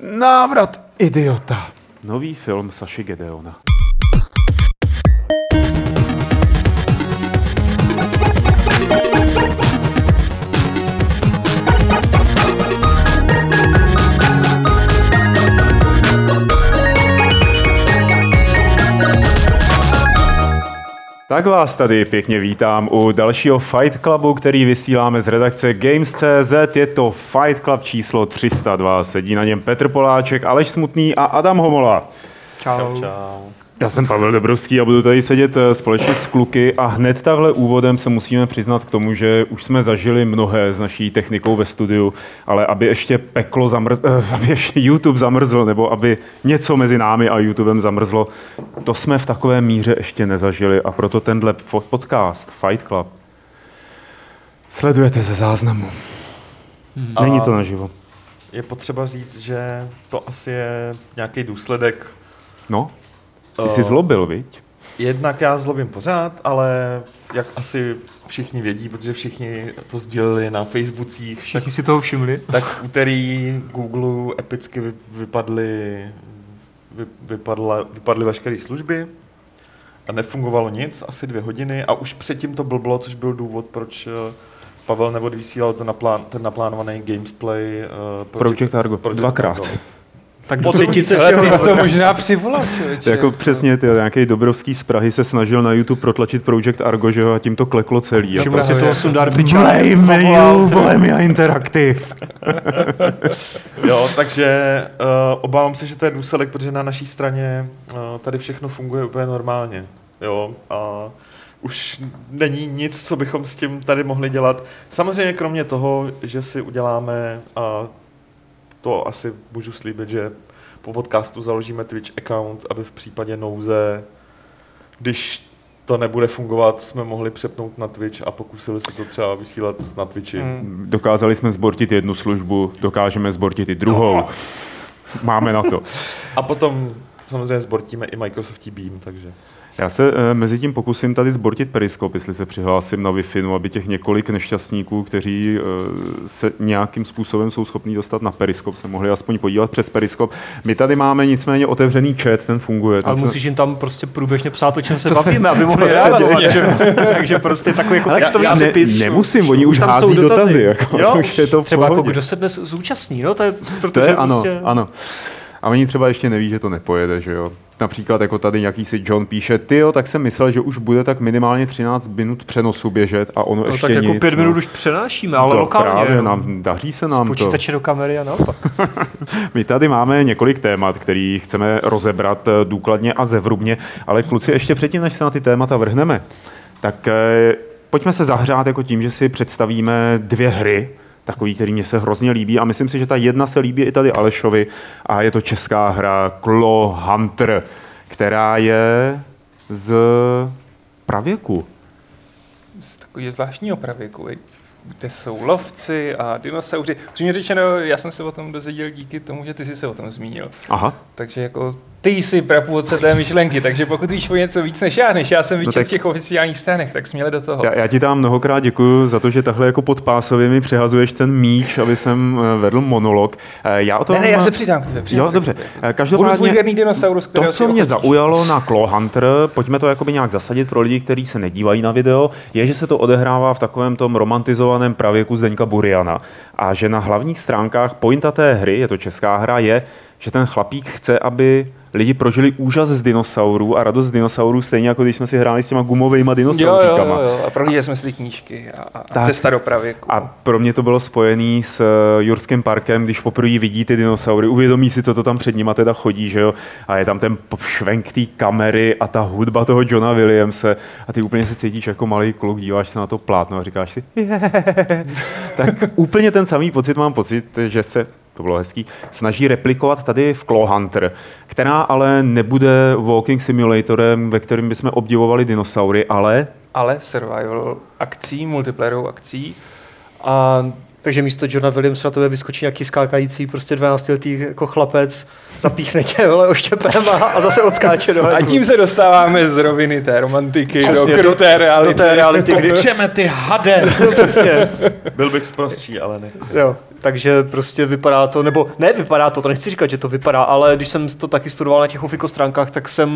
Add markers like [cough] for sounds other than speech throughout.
Návrat idiota. Nový film Saši Gedeona. Tak vás tady pěkně vítám u dalšího Fight Clubu, který vysíláme z redakce Games.cz. Je to Fight Club číslo 302. Sedí na něm Petr Poláček, Aleš Smutný a Adam Homola. Čau. čau, čau. Já jsem Pavel Dobrovský a budu tady sedět eh, společně s kluky a hned takhle úvodem se musíme přiznat k tomu, že už jsme zažili mnohé s naší technikou ve studiu, ale aby ještě peklo zamrz, eh, [laughs] aby ještě YouTube zamrzl, nebo aby něco mezi námi a YouTubem zamrzlo, to jsme v takové míře ještě nezažili a proto tenhle podcast Fight Club sledujete ze záznamu. Hmm. Není to naživo. Je potřeba říct, že to asi je nějaký důsledek No, ty jsi zlobil, viď? Jednak já zlobím pořád, ale jak asi všichni vědí, protože všichni to sdíleli na Facebookích. Všichni si toho všimli. Tak v úterý Google epicky vypadly, vy, vypadla, vypadly veškeré služby a nefungovalo nic, asi dvě hodiny a už předtím to blblo, což byl důvod, proč eh, Pavel Nevod vysílal ten, naplán, ten naplánovaný Gamesplay uh, Project, Project Argo. Project Dvakrát. Argo. Tak po třetice ale ty jsi to možná přivolal, člověče. [laughs] Jako přesně, ty, nějaký Dobrovský z Prahy se snažil na YouTube protlačit Project Argo, že a tím to kleklo celý. Všiml si toho Sundar Blame you, Bohemia Interactive. [laughs] jo, takže uh, obávám se, že to je důsledek, protože na naší straně uh, tady všechno funguje úplně normálně. Jo, a už není nic, co bychom s tím tady mohli dělat. Samozřejmě kromě toho, že si uděláme uh, to asi můžu slíbit, že po podcastu založíme Twitch account, aby v případě nouze, když to nebude fungovat, jsme mohli přepnout na Twitch a pokusili se to třeba vysílat na Twitchi. Mm. Dokázali jsme zbortit jednu službu, dokážeme zbortit i druhou. No. Máme na to. A potom samozřejmě zbortíme i Microsoft Beam, takže... Já se e, mezi tím pokusím tady zbortit periskop, jestli se přihlásím na wi no, aby těch několik nešťastníků, kteří e, se nějakým způsobem jsou schopní dostat na periskop, se mohli aspoň podívat přes periskop. My tady máme nicméně otevřený chat, ten funguje. Ale musíš jim tam prostě průběžně psát, o čem se bavíme, aby [laughs] mohli reagovat. Takže prostě takový jako textový já, ne, Nemusím, oni už hází dotazy. dotazy jako, jo, [laughs] už je to třeba jako kdo se dnes zúčastní, no to je, protože to je, ano, prostě... ano. A oni třeba ještě neví, že to nepojede, že jo. Například jako tady nějaký si John píše, ty jo, tak jsem myslel, že už bude tak minimálně 13 minut přenosu běžet a ono no, ještě tak jako nic, 5 no. minut už přenášíme, ale to lokálně. Právě, no. nám, daří se nám Z to. do kamery a naopak. [laughs] My tady máme několik témat, který chceme rozebrat eh, důkladně a zevrubně, ale kluci ještě předtím, než se na ty témata vrhneme, tak eh, pojďme se zahřát jako tím, že si představíme dvě hry, takový, který mě se hrozně líbí a myslím si, že ta jedna se líbí i tady Alešovi a je to česká hra Claw Hunter, která je z pravěku. Z takového zvláštního pravěku, kde jsou lovci a dinosauři. Přímě řečeno, já jsem se o tom dozvěděl díky tomu, že ty jsi se o tom zmínil. Aha. Takže jako ty jsi prapůvodce té myšlenky, takže pokud víš o něco víc než já, než já jsem vyčet no z těch oficiálních stránek, tak směle do toho. Já, já ti tam mnohokrát děkuji za to, že takhle jako podpásově mi přehazuješ ten míč, aby jsem eh, vedl monolog. Eh, já o tom... Ne, ne, já se přidám k tebe. Jo, dobře. Eh, každopádně, Budu dinosaurus, to, co mě zaujalo na Claw Hunter, pojďme to jakoby nějak zasadit pro lidi, kteří se nedívají na video, je, že se to odehrává v takovém tom romantizovaném pravěku Zdeňka Buriana a že na hlavních stránkách pointa té hry, je to česká hra, je, že ten chlapík chce, aby lidi prožili úžas z dinosaurů a radost z dinosaurů, stejně jako když jsme si hráli s těma gumovými dinosauríkama. Jo, jo, jo, a pro lidi jsme si knížky a, a tak. cesta do pravěku. A pro mě to bylo spojené s uh, Jurským parkem, když poprvé vidí ty dinosaury, uvědomí si, co to tam před nima teda chodí, že jo, a je tam ten švenk té kamery a ta hudba toho Johna Williamse a ty úplně se cítíš jako malý kluk, díváš se na to plátno a říkáš si, [laughs] tak úplně ten samý pocit mám pocit, že se to bylo hezký, snaží replikovat tady v Claw Hunter, která ale nebude walking simulatorem, ve kterém bychom obdivovali dinosaury, ale... Ale survival akcí, multiplayerovou akcí. A takže místo Johna Williams na tebe vyskočí nějaký skákající prostě 12 letý jako chlapec, zapíchne tě vole oštěpem a, a zase odskáče do A tím se dostáváme z roviny té romantiky Přesně, do kruté reality. Do té reality, kdy čeme ty hade. [laughs] Přesně. Byl bych zprostší, ale nechci. Jo. Takže prostě vypadá to, nebo ne vypadá to, to nechci říkat, že to vypadá, ale když jsem to taky studoval na těch Ofiko stránkách, tak jsem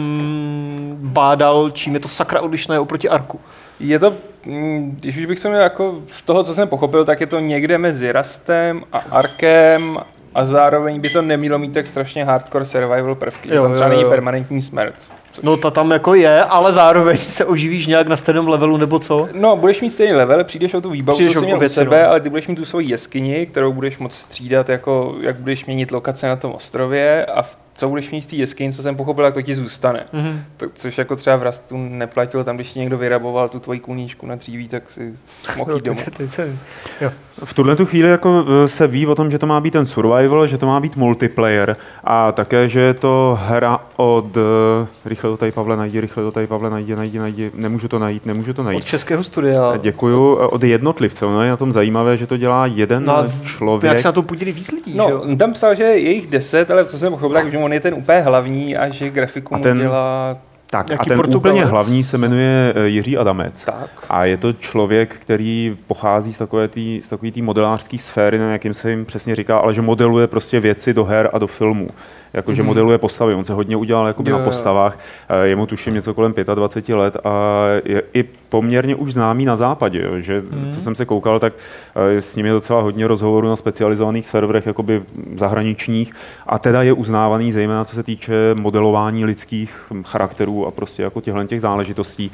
bádal, čím je to sakra odlišné oproti Arku. Je to, mm, když už bych to měl jako z toho, co jsem pochopil, tak je to někde mezi Rastem a Arkem a zároveň by to nemělo mít tak strašně hardcore survival prvky. Jo, tam třeba jo, není jo. permanentní smrt. No ta tam jako je, ale zároveň se oživíš nějak na stejném levelu nebo co? No, budeš mít stejný level, přijdeš o tu výbavu, Přijdeš co o jsi měl u věci, sebe, no. ale ty budeš mít tu svoji jeskyni, kterou budeš moct střídat, jako jak budeš měnit lokace na tom ostrově a v, co budeš mít v té jeskyni, co jsem pochopil, jak to ti zůstane. Mhm. To, což jako třeba v Rastu neplatilo, tam když ti někdo vyraboval tu tvoji kůníčku na dříví, tak si mohl jít domů. To- Jo. V tuhle tu chvíli jako eh, se ví o tom, že to má být ten survival, že to má být multiplayer a také, že je to hra od... eh, Rychle to tady, Pavle, najdi, rychle to tady, Pavle, najdi, najdi, najdi. Nemůžu to najít, nemůžu to Od najít. českého studia. Děkuju. Eh, Od jednotlivce. Ono je na tom zajímavé, že to dělá jeden No člověk. jak se na tom podílí víc lidí, že No, jo? on tam psal, že je jich deset, ale co jsem pochopil, tak že on je ten úplně hlavní a že grafiku A mu ten- dělá Tak a Nějaký ten Portugalec? úplně hlavní se jmenuje eh, Jiří Adamec. tak. A je to člověk, který pochází z takové tý, z takové tý modelářské sféry, nevím, jak jim se jim přesně říká, ale že modeluje prostě věci do her a do filmů. Jakože mm-hmm. modeluje postavy. On se hodně udělal jakoby Jo, na postavách. Eh, Je mu tuším něco kolem 25 let a je i poměrně už známý na západě. Jo, že mm-hmm. co jsem se koukal, tak eh, s ním je docela hodně rozhovorů na specializovaných serverech jakoby zahraničních a teda je uznávaný zejména co se týče modelování lidských hm, charakterů a prostě jako těchto těch záležitostí.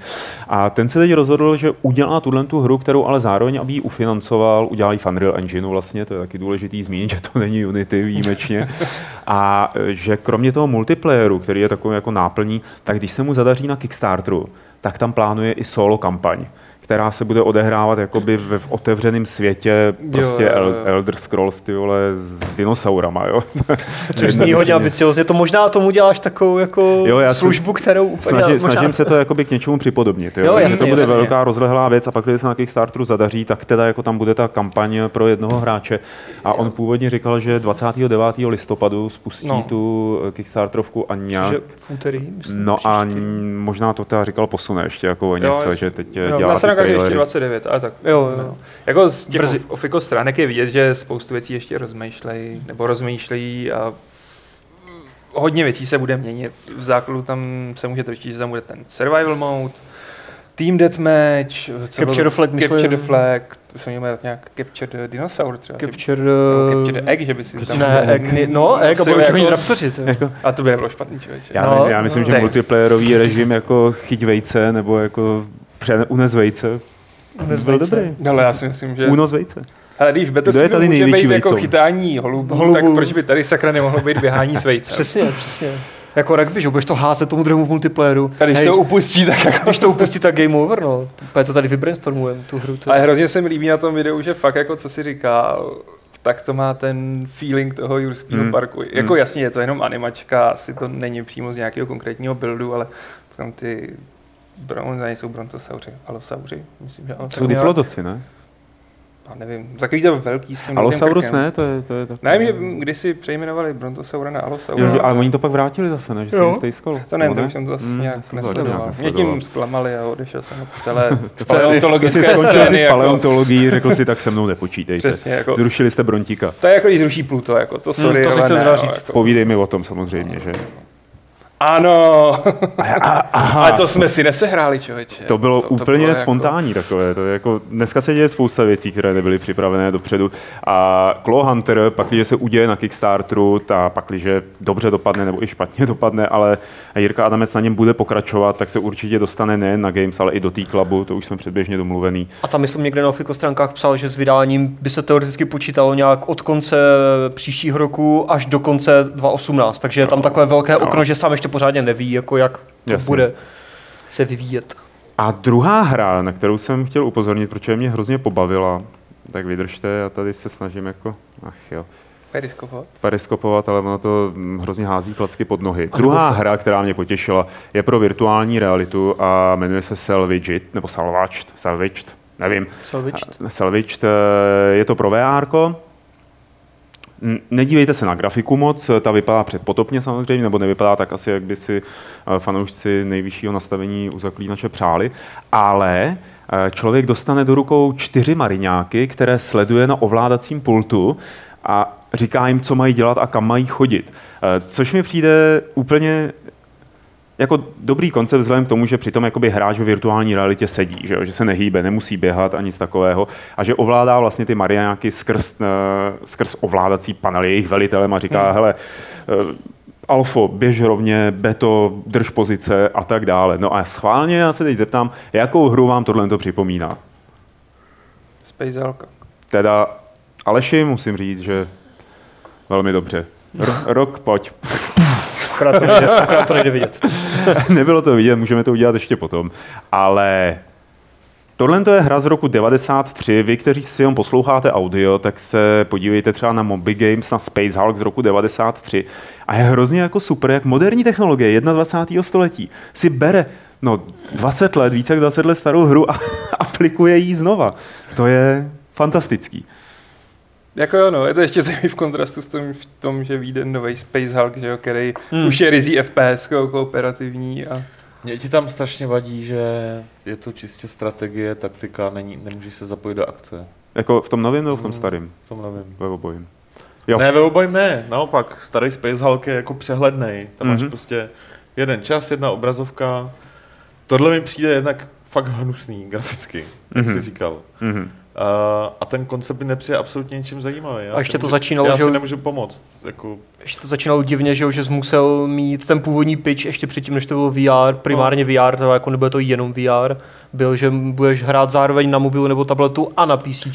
A ten se teď rozhodl, že udělá tuhle tu hru, kterou ale zároveň, aby ji ufinancoval, udělá ji v Unreal Engineu vlastně, to je taky důležitý zmínit, že to není Unity výjimečně. [laughs] A že kromě toho multiplayeru, který je takový jako náplní, tak když se mu zadaří na Kickstarteru, tak tam plánuje i solo kampaň která se bude odehrávat jakoby ve v otevřeném světě, prostě jo, jo. El- Elder Scrolls, ty vole, s dinosaurama, jo. [laughs] Což zní hodně ambiciozně, to možná tomu děláš takovou jako Jo, já službu, kterou úplně Snaží, možná... snažím se to jakoby k něčemu připodobnit. Jo? Jo, jasně, to bude jasně. velká rozlehlá věc a pak, když se na Kickstarteru zadaří, tak teda jako tam bude ta kampaň pro jednoho hráče. A on původně říkal, že 29. listopadu spustí No. tu eh, Kickstarterovku a nějak... Že v úterý, myslím, No a příští. možná to teda říkal posune ještě jako o něco, jasně. že teď Jo, jo, dělá ty nakonec ještě trailery. 29, ale tak. Jo, jo. No. Jako z těch Brzy. of- ofiko stránek je vidět, že spoustu věcí ještě rozmýšlejí, nebo rozmýšlejí a hodně věcí se bude měnit. V základu tam se může točit, že tam bude ten survival mode, Team Deathmatch, Capture bylo- the flag, myslím. Capture the flag, to jsem měl nějak Capture the Dinosaur třeba. Capture... Nebo uh, Capture the Egg, že by si tam... Ne, egg, no, egg, a budou jako- raptoři. Jako, A to by nebylo špatný člověče. já, No, myslím, já myslím, no. že multiplayerový režim jako chyť vejce nebo jako pře- unes vejce Unes byl vejce. dobrý. Ale já si myslím, že... Únos vejce. Ale když tady může být jako vejcoun? chytání holubů, Holubů. tak proč by tady sakra nemohlo být běhání s vejcem? Přesně, přesně. Jako rugby, že budeš to házet tomu druhému v multiplayeru. A když Hej, to upustí, tak jako... když to upustí, tak game over, no. To tady vybrainstormujeme, tu hru. To Ale hrozně se mi líbí na tom videu, že fakt jako co si říkal, tak to má ten feeling toho jurského Hmm. parku. Jako Hmm. jasně, je to jenom animačka, asi to není přímo z nějakého konkrétního buildu, ale tam ty Bron, nejsou brontosauři, alosauři, myslím, že Jsou alosauři. diplodoci, ne? A nevím, takový to velký s tím krkem. ne, to je, to je tak. Nevím, že kdysi přejmenovali brontosaura na alosaura. Jo, ale oni to pak vrátili zase, ne? Že se Jo. jim stejskal. To nevím, No, to už jsem to zase Mm, nějak já to nesledoval. nějak Mě nesledoval. tím zklamali a odešel jsem od celé [laughs] To paleontologické skončil si scény. s Jako, paleontologií, řekl si, tak se mnou nepočítejte. přesně, jako, Zrušili jste Brontíka. to je jako když zruší Pluto, jako to sorry, to jsem ale chtěl ne, říct. Jako, Povídej mi o tom samozřejmě, že? Ano, Aha, ale to jsme si nesehráli, člověče. to bylo to, úplně bylo jako- spontánní takové. To je jako, dneska se děje spousta věcí, které nebyly připravené dopředu. A Claw Hunter, pak, když se uděje na Kickstarteru, ta pak, když dobře dopadne nebo i špatně [laughs] dopadne, ale Jirka Adamec na něm bude pokračovat, tak se určitě dostane nejen na Games, ale i do té klubu, to už jsme předběžně domluvený. A tam myslím někde na Ofiko stránkách psal, že s vydáním by se teoreticky počítalo nějak od konce příštího roku až do konce 2018. Takže je tam takové velké okno, že sám ještě pořádně neví, jako jak to Jasně. bude se vyvíjet. A druhá hra, na kterou jsem chtěl upozornit, protože mě hrozně pobavila, tak vydržte, já tady se snažím jako, ach jo, Periskopovat. periskopovat, ale ono to hrozně hází klacky pod nohy. Druhá hra, která mě potěšila, je pro virtuální realitu a jmenuje se Salvaged, nebo Salvaged, Salvaged, nevím. Salvaged. A- Salvaged, eh, je to pro VR. Nedívejte se na grafiku moc, ta vypadá předpotopně samozřejmě, nebo nevypadá tak asi, jak by si eh, fanoušci nejvyššího nastavení u zaklínače přáli, ale Eh, Člověk dostane do rukou čtyři mariňáky, které sleduje na ovládacím pultu a říká jim, co mají dělat a kam mají chodit. Eh, Což mi přijde úplně jako dobrý koncept vzhledem k tomu, že přitom jakoby hráč ve virtuální realitě sedí, že, jo? že se nehýbe, nemusí běhat a nic takového a že ovládá vlastně ty mariáky skrz, uh, skrz ovládací panely jejich velitelem a říká, hmm. hele, uh, Alfo, běž rovně, Beto, drž pozice a tak dále. No a schválně já se teď zeptám, jakou hru vám tohle to připomíná? Space Hulk. Teda Aleši musím říct, že velmi dobře. Ro- rok, pojď. Akorát to nejde, akorát to nejde vidět. [laughs] Nebylo to vidět, můžeme to udělat ještě potom. Ale tohle to je hra z roku 93. Vy, kteří si jenom posloucháte audio, tak se podívejte třeba na Moby Games, na Space Hulk z roku 93. A je hrozně jako super, jak moderní technologie 21. století si bere no, 20 let, více jak 20 let starou hru a [laughs] aplikuje ji znova. To je fantastický. Jako jo, no, je to ještě zajímavý v kontrastu s tom, v tom že vyjde nový Space Hulk, že jo, který hmm. už je rizí FPS kooperativní a Mě ti tam strašně vadí, že je to čistě strategie, taktika, není, nemůžeš se zapojit do akce. Jako v tom novém nebo v tom Hmm. starém? V tom nevím. Ve obojím. Jo. Ne, ve obojím ne, naopak, starý Space Hulk je jako přehlednej. Tam máš Mhm. prostě jeden čas, jedna obrazovka. Tohle mi přijde jednak fakt hnusný graficky, jak Mhm. jsi říkal. Mhm. Uh, a ten koncept by nepřijde absolutně ničím zajímavý. Já A ještě si to můžu, začínalo, Já že si nemůžu pomoct. Jako, Ještě to začínalo divně, že, že jsi musel mít ten původní pitch ještě předtím, než to bylo VR, primárně VR, to jako nebylo to jenom VR, byl, že budeš hrát zároveň na mobilu nebo tabletu a na PC.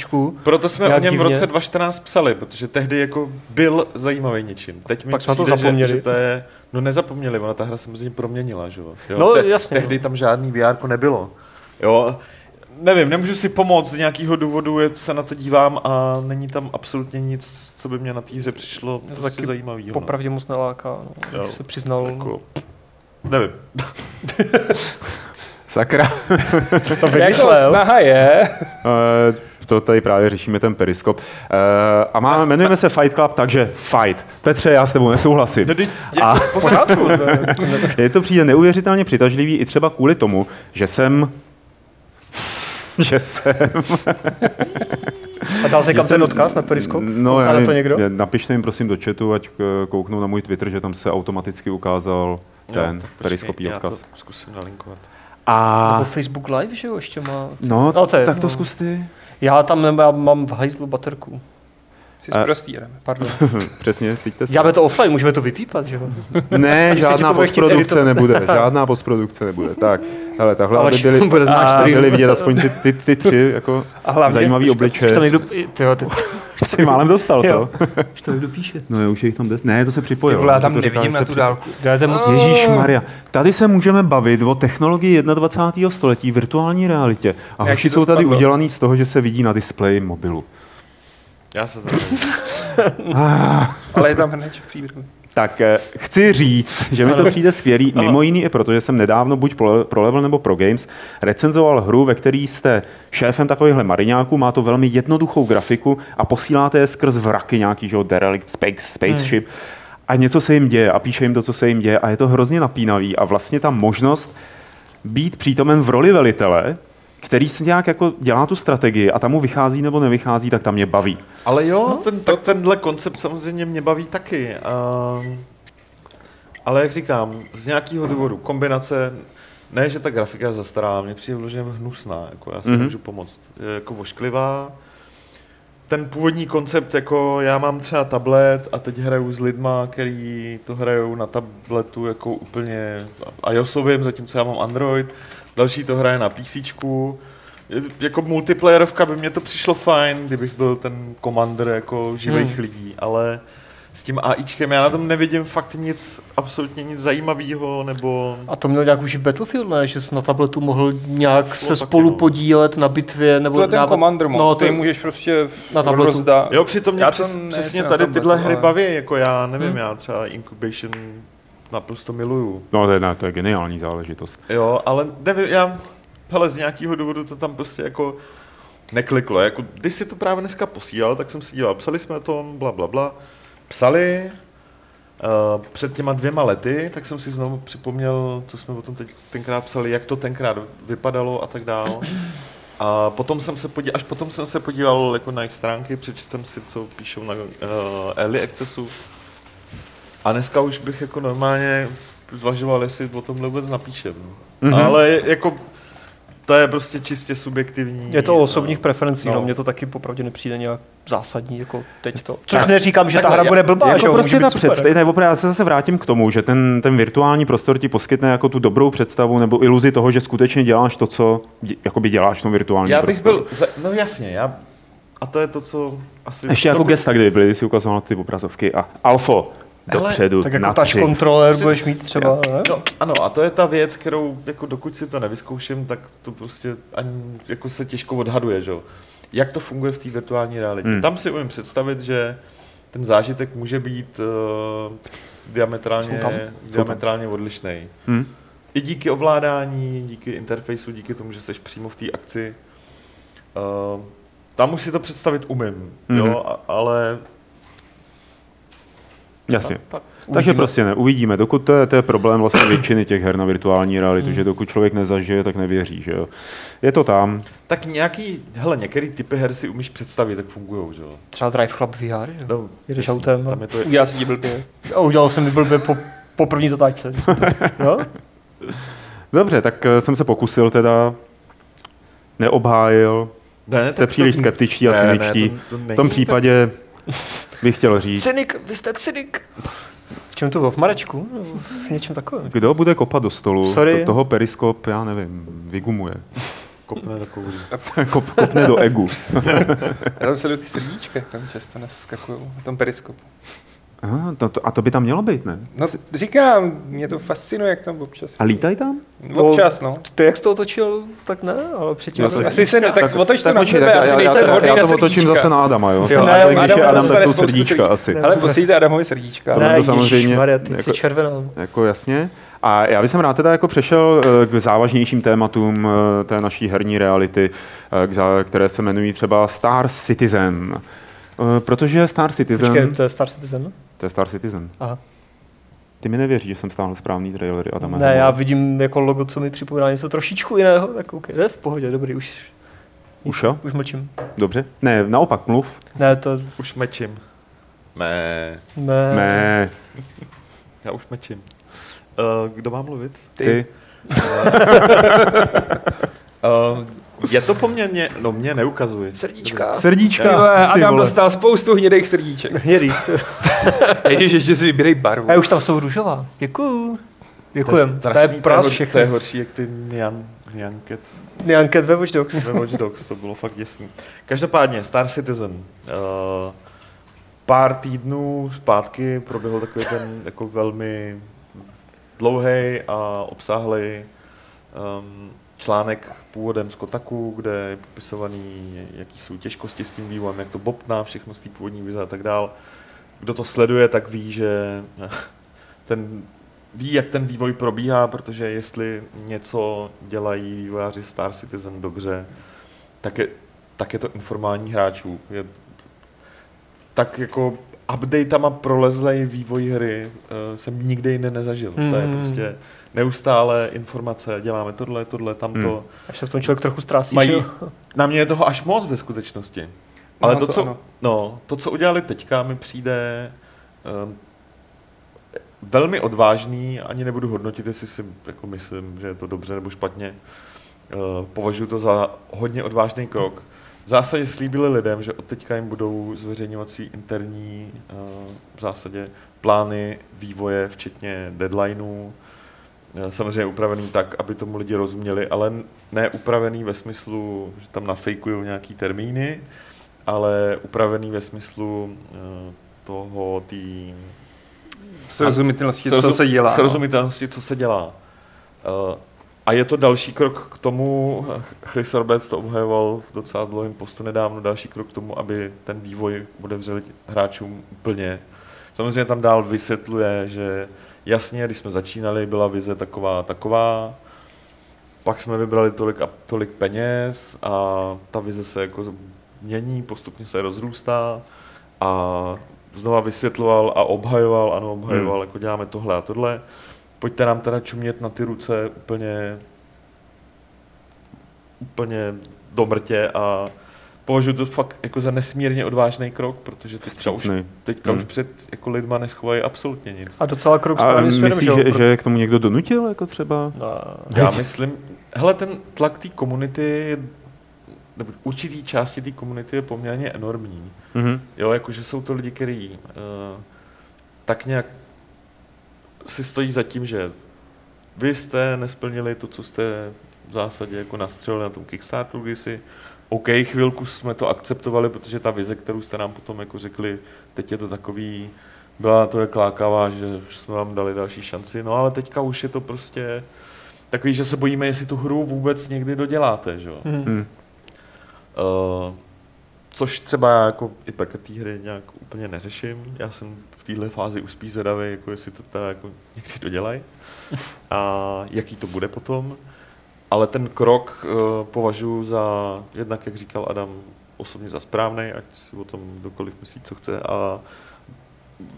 proto jsme o něm divně. v roce 2014 psali, protože tehdy jako byl zajímavý něčím. Teď mi Pak jsme to přijde, zapomněli. Že, že to je, no nezapomněli, ona ta hra tím proměnila, že jo. No, jasně, Tehdy no. tam žádný VR nebylo. Jo, nevím, nemůžu si pomoct z nějakého důvodu, je, se na to dívám a není tam absolutně nic, co by mě na té hře přišlo to prostě taky zajímavého. Popravdě moc neláká, no. Jo. Když se přiznal. Jako, nevím. [laughs] Sakra. Co to [laughs] vymyslel? snaha je. [laughs] Eh, to tady právě řešíme ten periskop. Eh, A máme, jmenujeme se Fight Club, takže fight. Petře, já s tebou nesouhlasím. No, A- v pořádku. Je to přijde neuvěřitelně přitažlivý i třeba kvůli tomu, že jsem že jsem... A dal se kam ten odkaz na Periskop? No, Kouká já na to někdo? Napište jim prosím do chatu, ať eh, kouknou na můj Twitter, že tam se automaticky ukázal ten Jo, tak periskopí počkej, odkaz. Já to zkusím nalinkovat. A Nebo Facebook Live, že jo, ještě má. no, No, to je- tak to no. zkus ty. Já tam nemám, já mám v hajzlu baterku. Jsi A- zprostý, jdeme. Pardon. [laughs] Přesně, styďte se. Děláme to offline, můžeme to vypípat, že jo? [laughs] Ne, žádná postprodukce nebude, [laughs] žádná postprodukce nebude. Tak, hele, takhle, Ale aby byli, bude náš a stream. byli vidět aspoň ty, ty, ty tři jako A hlavně, zajímavý obličeje. Už tam někdo, tyjo, ty, Jsi málem dostal, co? Už to někdo píše. No, už je jich tam des. Ne, to se Ty připojilo. vole, já tam nevidím na tu dálku. Děláte moc Ježíš Maria, tady se můžeme bavit o technologii 21. století, virtuální realitě. A hoši jsou tady udělaný z toho, že se vidí na displeji mobilu. Já se to [laughs] Ah, Ale je tam hrneček příběhu. tak eh, chci říct, že mi to přijde skvělý, mimo jiný i proto, že jsem nedávno buď pro, Level nebo pro Games recenzoval hru, ve který jste šéfem takovýchhle mariňáků, má to velmi jednoduchou grafiku a posíláte je skrz vraky nějaký, že jo, derelict, space, spaceship, a něco se jim děje a píše jim to, co se jim děje a je to hrozně napínavý. A vlastně ta možnost být přítomen v roli velitele, který si nějak jako dělá tu strategii a tam mu vychází nebo nevychází, tak tam mě baví. Ale jo, no, ten, tak tenhle koncept samozřejmě mě baví taky. Um, ale jak říkám, z nějakého důvodu, kombinace, ne, že ta grafika je zastará, mě přijde vloženě hnusná, jako já si Mhm. mm-hmm. nemůžu pomoct. Je jako vošklivá. Ten původní koncept, jako já mám třeba tablet a teď hraju s lidma, který to hrajou na tabletu jako úplně iOSovým, zatímco já mám Android. Další to hraje na PC. Jako multiplayerovka by mě to přišlo fajn, kdybych byl ten komander jako živých Hmm. lidí, ale s tím AIčkem já na tom nevidím fakt nic, absolutně nic zajímavého, nebo... A to měl nějak už i Battlefield, ne? Že jsi na tabletu mohl nějak Šlo se spolu no. podílet na bitvě, nebo To je ten dávat- Commander mod, No, ty můžeš prostě na tabletu. rozdat. Jo, přitom mě Já přes, přesně tady tabletu, tyhle hry ale- baví, jako já nevím, Hmm. já třeba Incubation naprosto miluju. No, to je, to je geniální záležitost. Jo, ale nevím, já, hele, z nějakého důvodu to tam prostě jako nekliklo. Jako, když si to právě dneska posílal, tak jsem si díval, psali jsme to, bla, bla, bla. Psali uh, před těma dvěma lety, tak jsem si znovu připomněl, co jsme o tom teď tenkrát psali, jak to tenkrát vypadalo a tak dále. A potom jsem se podíval, až potom jsem se podíval jako na jejich stránky, přečetl jsem si, co píšou na uh, Early Accessu. A dneska už bych jako normálně zvažoval, jestli o tomhle vůbec napíšem. No. Mhm. Mm-hmm. Ale jako to je prostě čistě subjektivní. Je to o osobních preferencí, no. No. no. mně to taky popravdě nepřijde nějak zásadní, jako teď to. Což neříkám, že ta hra já- bude blbá, že jako jo, prostě ta představa, ne, opravdu, já se zase vrátím k tomu, že ten, ten virtuální prostor ti poskytne jako tu dobrou představu nebo iluzi toho, že skutečně děláš to, co dě, jakoby děláš v tom virtuálním Já bych prostoru. byl, za, no jasně, já, a to je to, co asi... Ještě jako dokud- gesta, kdyby byly, si ukazoval ty obrazovky a alfo, dopředu, Tak jako na touch controller Přes- budeš mít třeba, ne? No, ano, a to je ta věc, kterou jako dokud si to nevyzkouším, tak to prostě ani jako se těžko odhaduje, že jo. Jak to funguje v té virtuální realitě. Hmm. Hmm. Tam si umím představit, že ten zážitek může být uh, diametrálně, Jsou tam. diametrálně odlišný. Hm? I díky ovládání, díky interfejsu, díky tomu, že jsi přímo v té akci. Uh, tam už si to představit umím, Mhm. jo, a, ale Jasně. tak Takže uvidíme. prostě ne, uvidíme. Dokud to je, to je problém vlastně většiny těch her na virtuální realitu, že dokud člověk nezažije, tak nevěří, že jo. Je to tam. Tak nějaký, hele, některé typy her si umíš představit, jak fungují, že jo. Třeba Drive Club VR, jo. No, Jedeš jasně, autem a- Tam je to, Udělá se ti blbě. A udělal jsem mi blbě po, po první zatáčce. [laughs] Jo? Dobře, tak eh, jsem se pokusil teda, neobhájil, ne, ne, jste příliš skeptičtí a ne, ne, cyničtí. to- to V tom tak- případě bych chtěl říct, Cynik, vy jste cynik. V čem to bylo? V Marečku? Nebo v něčem takovém? kdo bude kopat do stolu, Sorry. to, toho periskop, já nevím, vygumuje. Kopne do koulí. [laughs] Kop, kopne do egu. Já tam sleduju ty srdíčka, tam často naskakují na tom periskopu. Aha, to, to, a to by tam mělo být, ne? No říkám, mě to fascinuje, jak tam občas. A lítají tam? Občas, no. Ty jak jsi to otočil, tak ne, ale předtím... No, Asi se ne, tak otoč to na sebe, tak asi já, nejsem já, hodný já, na to otočím zase na Adama, jo. Jo, ne, tak, když Adam je Adam, dostane tak jsou srdíčka asi. Ale posílíte Adamovi srdíčka. To ne, to samozřejmě- Maria, ty jako- jsi červená. Jako jasně. A já bych rád teda jako přešel eh, k závažnějším tématům eh, té naší herní reality, eh, které se jmenují třeba Star Citizen. Protože Star Citizen... Počkej, to je Star Citizen? To je Star Citizen. Aha. Ty mi nevěříš, že jsem stáhl správný trailery Adama. Ne, já vidím jako logo, co mi připomíná něco trošičku jiného, tak OK, to je v pohodě, dobrý, už, Už jo? už mlčím. Dobře. Ne, naopak, mluv. Ne, to Už mečím. Mé, ne. Ne, já už mečím. Uh, kdo má mluvit? ty. Uh, [laughs] je to poměrně, no mě neukazuje. Srdíčka. Ty Srdíčka. vole, ty Adam vole. dostal spoustu hnědých srdíček. Jedý. [laughs] Ježiš, ještě si vybírej barvu. A už tam jsou růžová. Děkuju. Děkujem. To je strašný, pro to, je, to je všechny. horší, jak ty Nyan, Nyanket Nyanket ve Watch Dogs. ve Watch Dogs, to bylo fakt děsný. Každopádně, Star Citizen. Uh, pár týdnů zpátky proběhl takový ten jako velmi dlouhý a obsáhlý um, článek původem z Kotaku, kde je popisovaný, jaký jsou těžkosti s tím vývojem, jak to bobtná, všechno z té původní vize a tak dál. Kdo to sleduje, tak ví, že [laughs] ten ví, jak ten vývoj probíhá, protože jestli něco dělají vývojáři Star Citizen dobře, tak je, tak je to informální hráčů. Je, tak jako updateama prolezlej vývoj hry uh, jsem nikdy jinde nezažil. Mm. To je Hmm. prostě neustále informace, děláme tohle, tohle, tamto. Hmm. Mm. Až se v tom člověk trochu ztrácí. Mají- že? Na mě je toho až moc ve skutečnosti. Ale No, to, to co, ano. no, to, co udělali teďka, mi přijde um, velmi odvážný, ani nebudu hodnotit, jestli si jako myslím, že je to dobře nebo špatně. Uh, považuji to za hodně odvážný krok. V zásadě slíbili lidem, že od teďka jim budou zveřejňovat svý interní uh, v zásadě plány vývoje, včetně deadlineů. Eh, Samozřejmě upravený tak, aby tomu lidi rozuměli, ale ne upravený ve smyslu, že tam nafejkují nějaký termíny, ale upravený ve smyslu uh, toho, tý, Srozumitelnosti, co Srozum- se dělá. no. Srozumitelnosti, co se dělá. Uh, a je to další krok k tomu, Chris Roberts to obhajoval v docela dlouhém postu nedávno, další krok k tomu, aby ten vývoj otevřeli hráčům úplně. Samozřejmě tam dál vysvětluje, že jasně, když jsme začínali, byla vize taková, taková, pak jsme vybrali tolik a tolik peněz a ta vize se jako mění, postupně se rozrůstá a znova vysvětloval a obhajoval, ano, obhajoval, hmm. jako děláme tohle a tohle. Pojďte nám teda čumět na ty ruce úplně úplně do mrtě a považuji to fakt jako za nesmírně odvážný krok, protože ty třeba už, teďka Hmm. už před jako lidma neschovají absolutně nic. A docela krok A správným směrem, myslíš, že, že k tomu někdo donutil, jako třeba? No, Já myslím, hele, ten tlak té komunity, je- nebo určitý části té komunity je poměrně enormní. Mhm. Jo, jakože jsou to lidi, kteří uh, tak nějak si stojí za tím, že vy jste nesplnili to, co jste v zásadě jako nastřelili na tom Kickstarteru kdysi. OK, chvilku jsme to akceptovali, protože ta vize, kterou jste nám potom jako řekli, teď je to takový, byla to klákavá, že jsme vám dali další šanci, no ale teďka už je to prostě takový, že se bojíme, jestli tu hru vůbec někdy doděláte, že jo. hm. Hm. Uh, což třeba já jako i pak té hry nějak úplně neřeším. Já jsem v téhle fázi už spíš zvědavý, jako jestli to teda jako někdy dodělají a jaký to bude potom. Ale ten krok uh, považuji za, jednak jak říkal Adam, osobně za správný, ať si o tom kdokoliv myslí, co chce a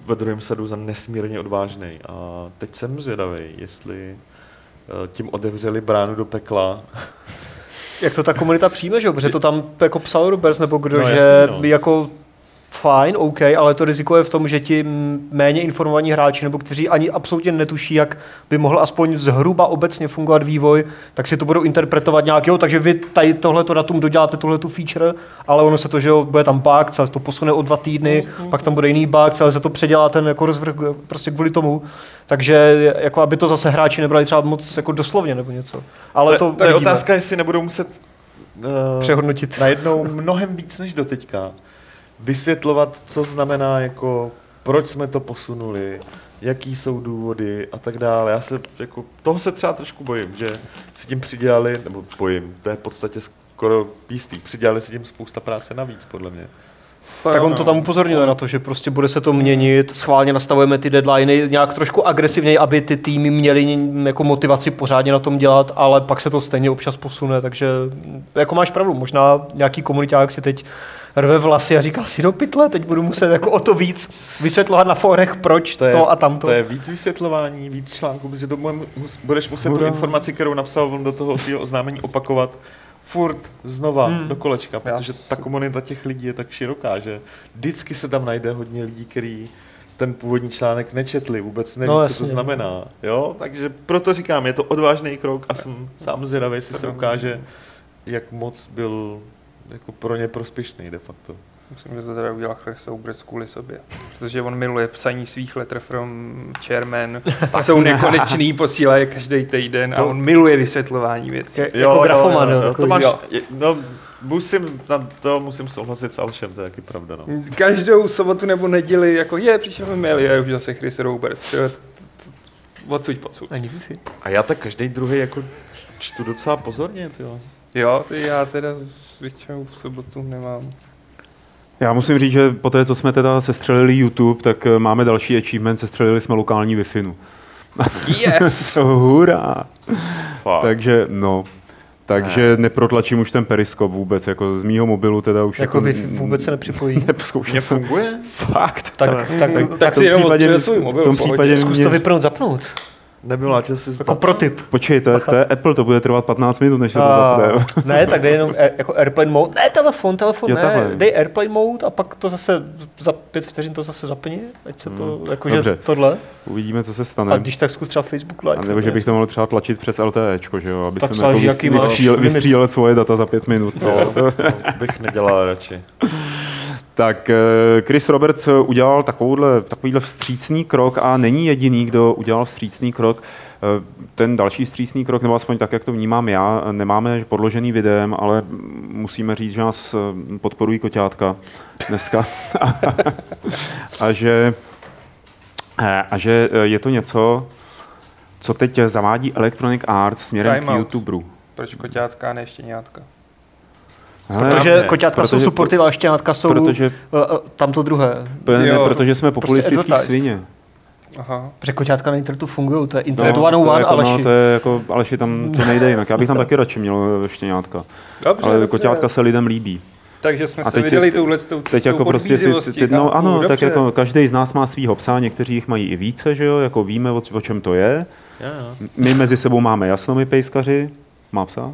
ve druhém sadu za nesmírně odvážný. A teď jsem zvědavý, jestli uh, tím otevřeli bránu do pekla Jak to ta komunita přijme, že jo? Protože to tam jako psal Rubers nebo kdo, No, že jasný, no. jako fajn, OK, ale to riziko je v tom, že ti méně informovaní hráči, nebo kteří ani absolutně netuší, jak by mohl aspoň zhruba obecně fungovat vývoj, tak si to budou interpretovat nějak, jo, takže vy tady tohleto datum doděláte tuhletu feature, ale ono se to, že jo, bude tam bug, celé to posune o dva týdny, pak tam bude jiný bug, celé se to předělá ten jako rozvrh prostě kvůli tomu. Takže jako aby to zase hráči nebrali třeba moc jako doslovně nebo něco. Ale to, to je otázka, jestli nebudou muset uh, Přehodnotit. najednou mnohem víc než doteďka vysvětlovat, co znamená jako, proč jsme to posunuli, jaký jsou důvody a tak dále. Já se jako, toho se třeba trošku bojím, že si tím přidělali, nebo bojím, to je v podstatě skoro jistý, přidělali si tím spousta práce navíc, podle mě. Tak on no. to tam upozorňuje na to, že prostě bude se to měnit, schválně nastavujeme ty deadliny nějak trošku agresivněji, aby ty týmy měly jako motivaci pořádně na tom dělat, ale pak se to stejně občas posune, takže jako máš pravdu, možná nějaký komuniták si teď rve vlasy a říká si do pytle, teď budu muset jako o to víc vysvětlovat na fórech, proč to, je, to a tamto. To je víc vysvětlování, víc článků, protože to bude- mus- budeš muset tu Hurá. informaci, kterou napsal on do toho svého oznámení opakovat furt znova Hmm. do kolečka, protože Já- ta komunita těch lidí je tak široká, že vždycky se tam najde hodně lidí, kteří ten původní článek nečetli, vůbec neví, No, no, co jasně. to znamená. Jo? Takže proto říkám, je to odvážný krok a jsem sám zvědavý, jestli se ukáže, jak moc byl jako pro ně prospěšný de facto. Myslím, že to teda udělal Soubrec kvůli sobě. Protože on miluje psaní svých letter from chairman. [laughs] jsou nekonečný, posílá je každý týden a To- on miluje vysvětlování věcí. Je- jako grafoman, jo, to takový, máš, jo. je, no, musím, na to musím souhlasit s Alšem, to je taky pravda. No. Každou sobotu nebo neděli, jako je, přišel mi mail, je už zase Chris Robert. Tyjo, t- t- Odsud, podsud. Není Wi-Fi. A já tak každý druhý jako čtu docela pozorně, tyjo. Jo, ty já teda většinou v sobotu nemám. Já musím říct, že po té, co jsme teda sestřelili YouTube, tak eh, máme další achievement, sestřelili jsme lokální wi Yes! [laughs] Hurá! Fakt. Takže, no, takže neprotlačím už ten periskop vůbec, jako z mýho mobilu teda už Jako Wi-Fi vůbec se nepřipojí. [laughs] Nepozkoušel jsem. Nefunguje? Fakt. Tak, tak, tak, tak v tom si jenom svůj mobil, V tom případě Zkus mě, to vypnout, zapnout. Nemylátil jsi Jako pro tip. Počkej, to je, to je Apple, to bude trvat 15 minut, než se to A, zapne. [laughs] ne, tak dej jenom air, jako airplane mode. Ne, telefon, telefon, Jo, ne. takhle. Dej airplane mode a pak to zase za pět vteřin to zase zapni, ať se to, Hmm, jakože dobře. tohle. Uvidíme, co se A stane. když tak zkus třeba Facebook Live. A nebo že bych to mohl třeba tlačit přes LTEčko, že jo, aby Tak jsem jako vystřílel, vystřílel svoje data za pět minut. No, to bych nedělal radši. [laughs] Tak eh, Chris Roberts udělal takovouhle, takovýhle vstřícný krok a není jediný, kdo udělal vstřícný krok. Eh, Ten další vstřícný krok, nebo aspoň tak, jak to vnímám já, nemáme podložený videem, ale musíme říct, že nás eh, podporují koťátka dneska. [laughs] a že, eh, a že eh, je to něco, co teď zavádí Electronic Arts směrem Time k out. YouTuberu. Proč koťátka a ne štěňátka? Hele, Protože ne, koťátka jsou protože- supporty, ale štěňátka jsou protože, uh, uh, tam to druhé. ne, Jo, protože jsme prostě populistický advertised. svině. Aha. Protože koťátka na internetu fungují, to je No, internet to one je jako, ale no, to je jako, Aleši, tam to nejde jinak. Já bych tam [laughs] taky radši měl štěňátka. Dobře, Ale dobře. koťátka se lidem líbí. Takže jsme A se vydali touhle s tou Teď cestou jako prostě si, ty, no ano, tak dobře. jako každý z nás má svýho psa, někteří jich mají i více, že jo, jako víme, o, o čem to je. Já, já. My mezi sebou máme jasno, my pejskaři. Má psa?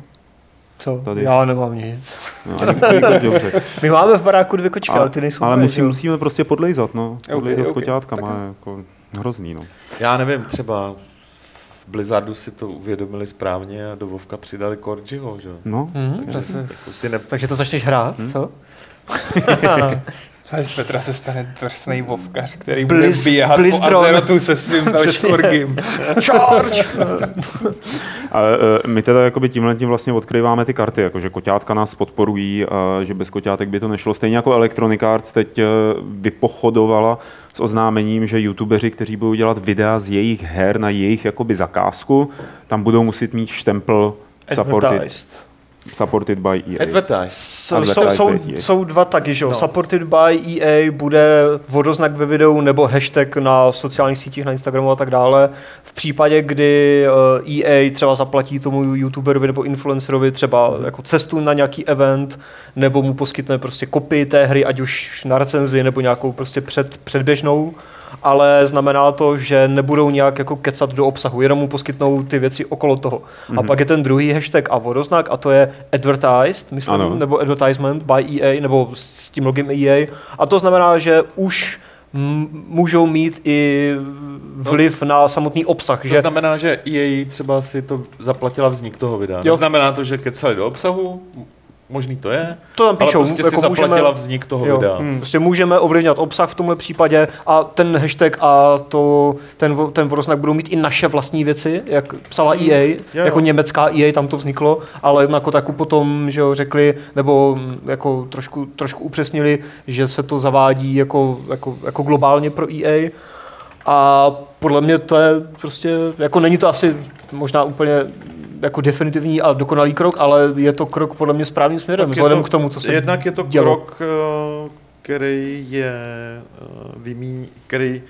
Co? Tady. Já nemám nic. No, ani- jako dobře. [laughs] My máme v baráku dvě kočky, ale, ale ty nejsou ale musí, jo? musíme prostě podlejzat, no. Podlejzat ok, s koťátkama, tak- jako hrozný, no. Já nevím, třeba v Blizzardu si to uvědomili správně a do Vovka přidali Korjiho, že? jo? No, Mhm, Takže jako ty ne... Takže to začneš hrát, Hm? co? [laughs] [laughs] Ale z Petra se stane drsný vovkař, který Bliz- bude běhat Blizdron. po Azerotu se svým [laughs] Velšorgim. Charge! [laughs] Ale eh, my teda jakoby tímhle tím vlastně odkryváme ty karty, jakože koťátka nás podporují, a že bez koťátek by to nešlo. Stejně jako Electronic Arts teď eh, vypochodovala s oznámením, že youtubeři, kteří budou dělat videa z jejich her na jejich jakoby zakázku, tam budou muset mít štempel supported, Advertised. Supported by EA. Advertise. Jsou, jsou, Advertised jsou, by EA. jsou dva taky, že jo? No. Supported by EA bude vodoznak ve videu nebo hashtag na sociálních sítích, na Instagramu a tak dále. V případě, kdy eh, EA třeba zaplatí tomu youtuberovi nebo influencerovi třeba jako cestu na nějaký event, nebo mu poskytne prostě kopii té hry, ať už na recenzi nebo nějakou prostě před, předběžnou, ale znamená to, že nebudou nějak jako kecat do obsahu, jenom mu poskytnou ty věci okolo toho. Mm-hmm. A pak je ten druhý hashtag a vodoznak a to je advertised, myslím, Ano. nebo advertisement by EA, nebo s tím logem EA. A to znamená, že už můžou mít i vliv na samotný obsah, To že znamená, že EA třeba si to zaplatila vznik toho videa. Jo. Neznamená to, že kecali do obsahu, možný to je, to tam píšou, ale prostě si zaplatila vznik toho Jo, videa. hmm. Prostě můžeme ovlivňovat obsah v tomhle případě a ten hashtag a to, ten, ten vodoznak budou mít i naše vlastní věci, jak psala EA, jo. jako německá EA, tam to vzniklo, ale jako taku potom, že jo, řekli, nebo mm, jako trošku, trošku upřesnili, že se to zavádí jako, jako, jako globálně pro EA a podle mě to je prostě, jako není to asi možná úplně jako definitivní a dokonalý krok, ale je to krok podle mě správným směrem, Tak vzhledem to- k tomu, co se Jednak je to dělo. krok, eh, který je eh, vymí, který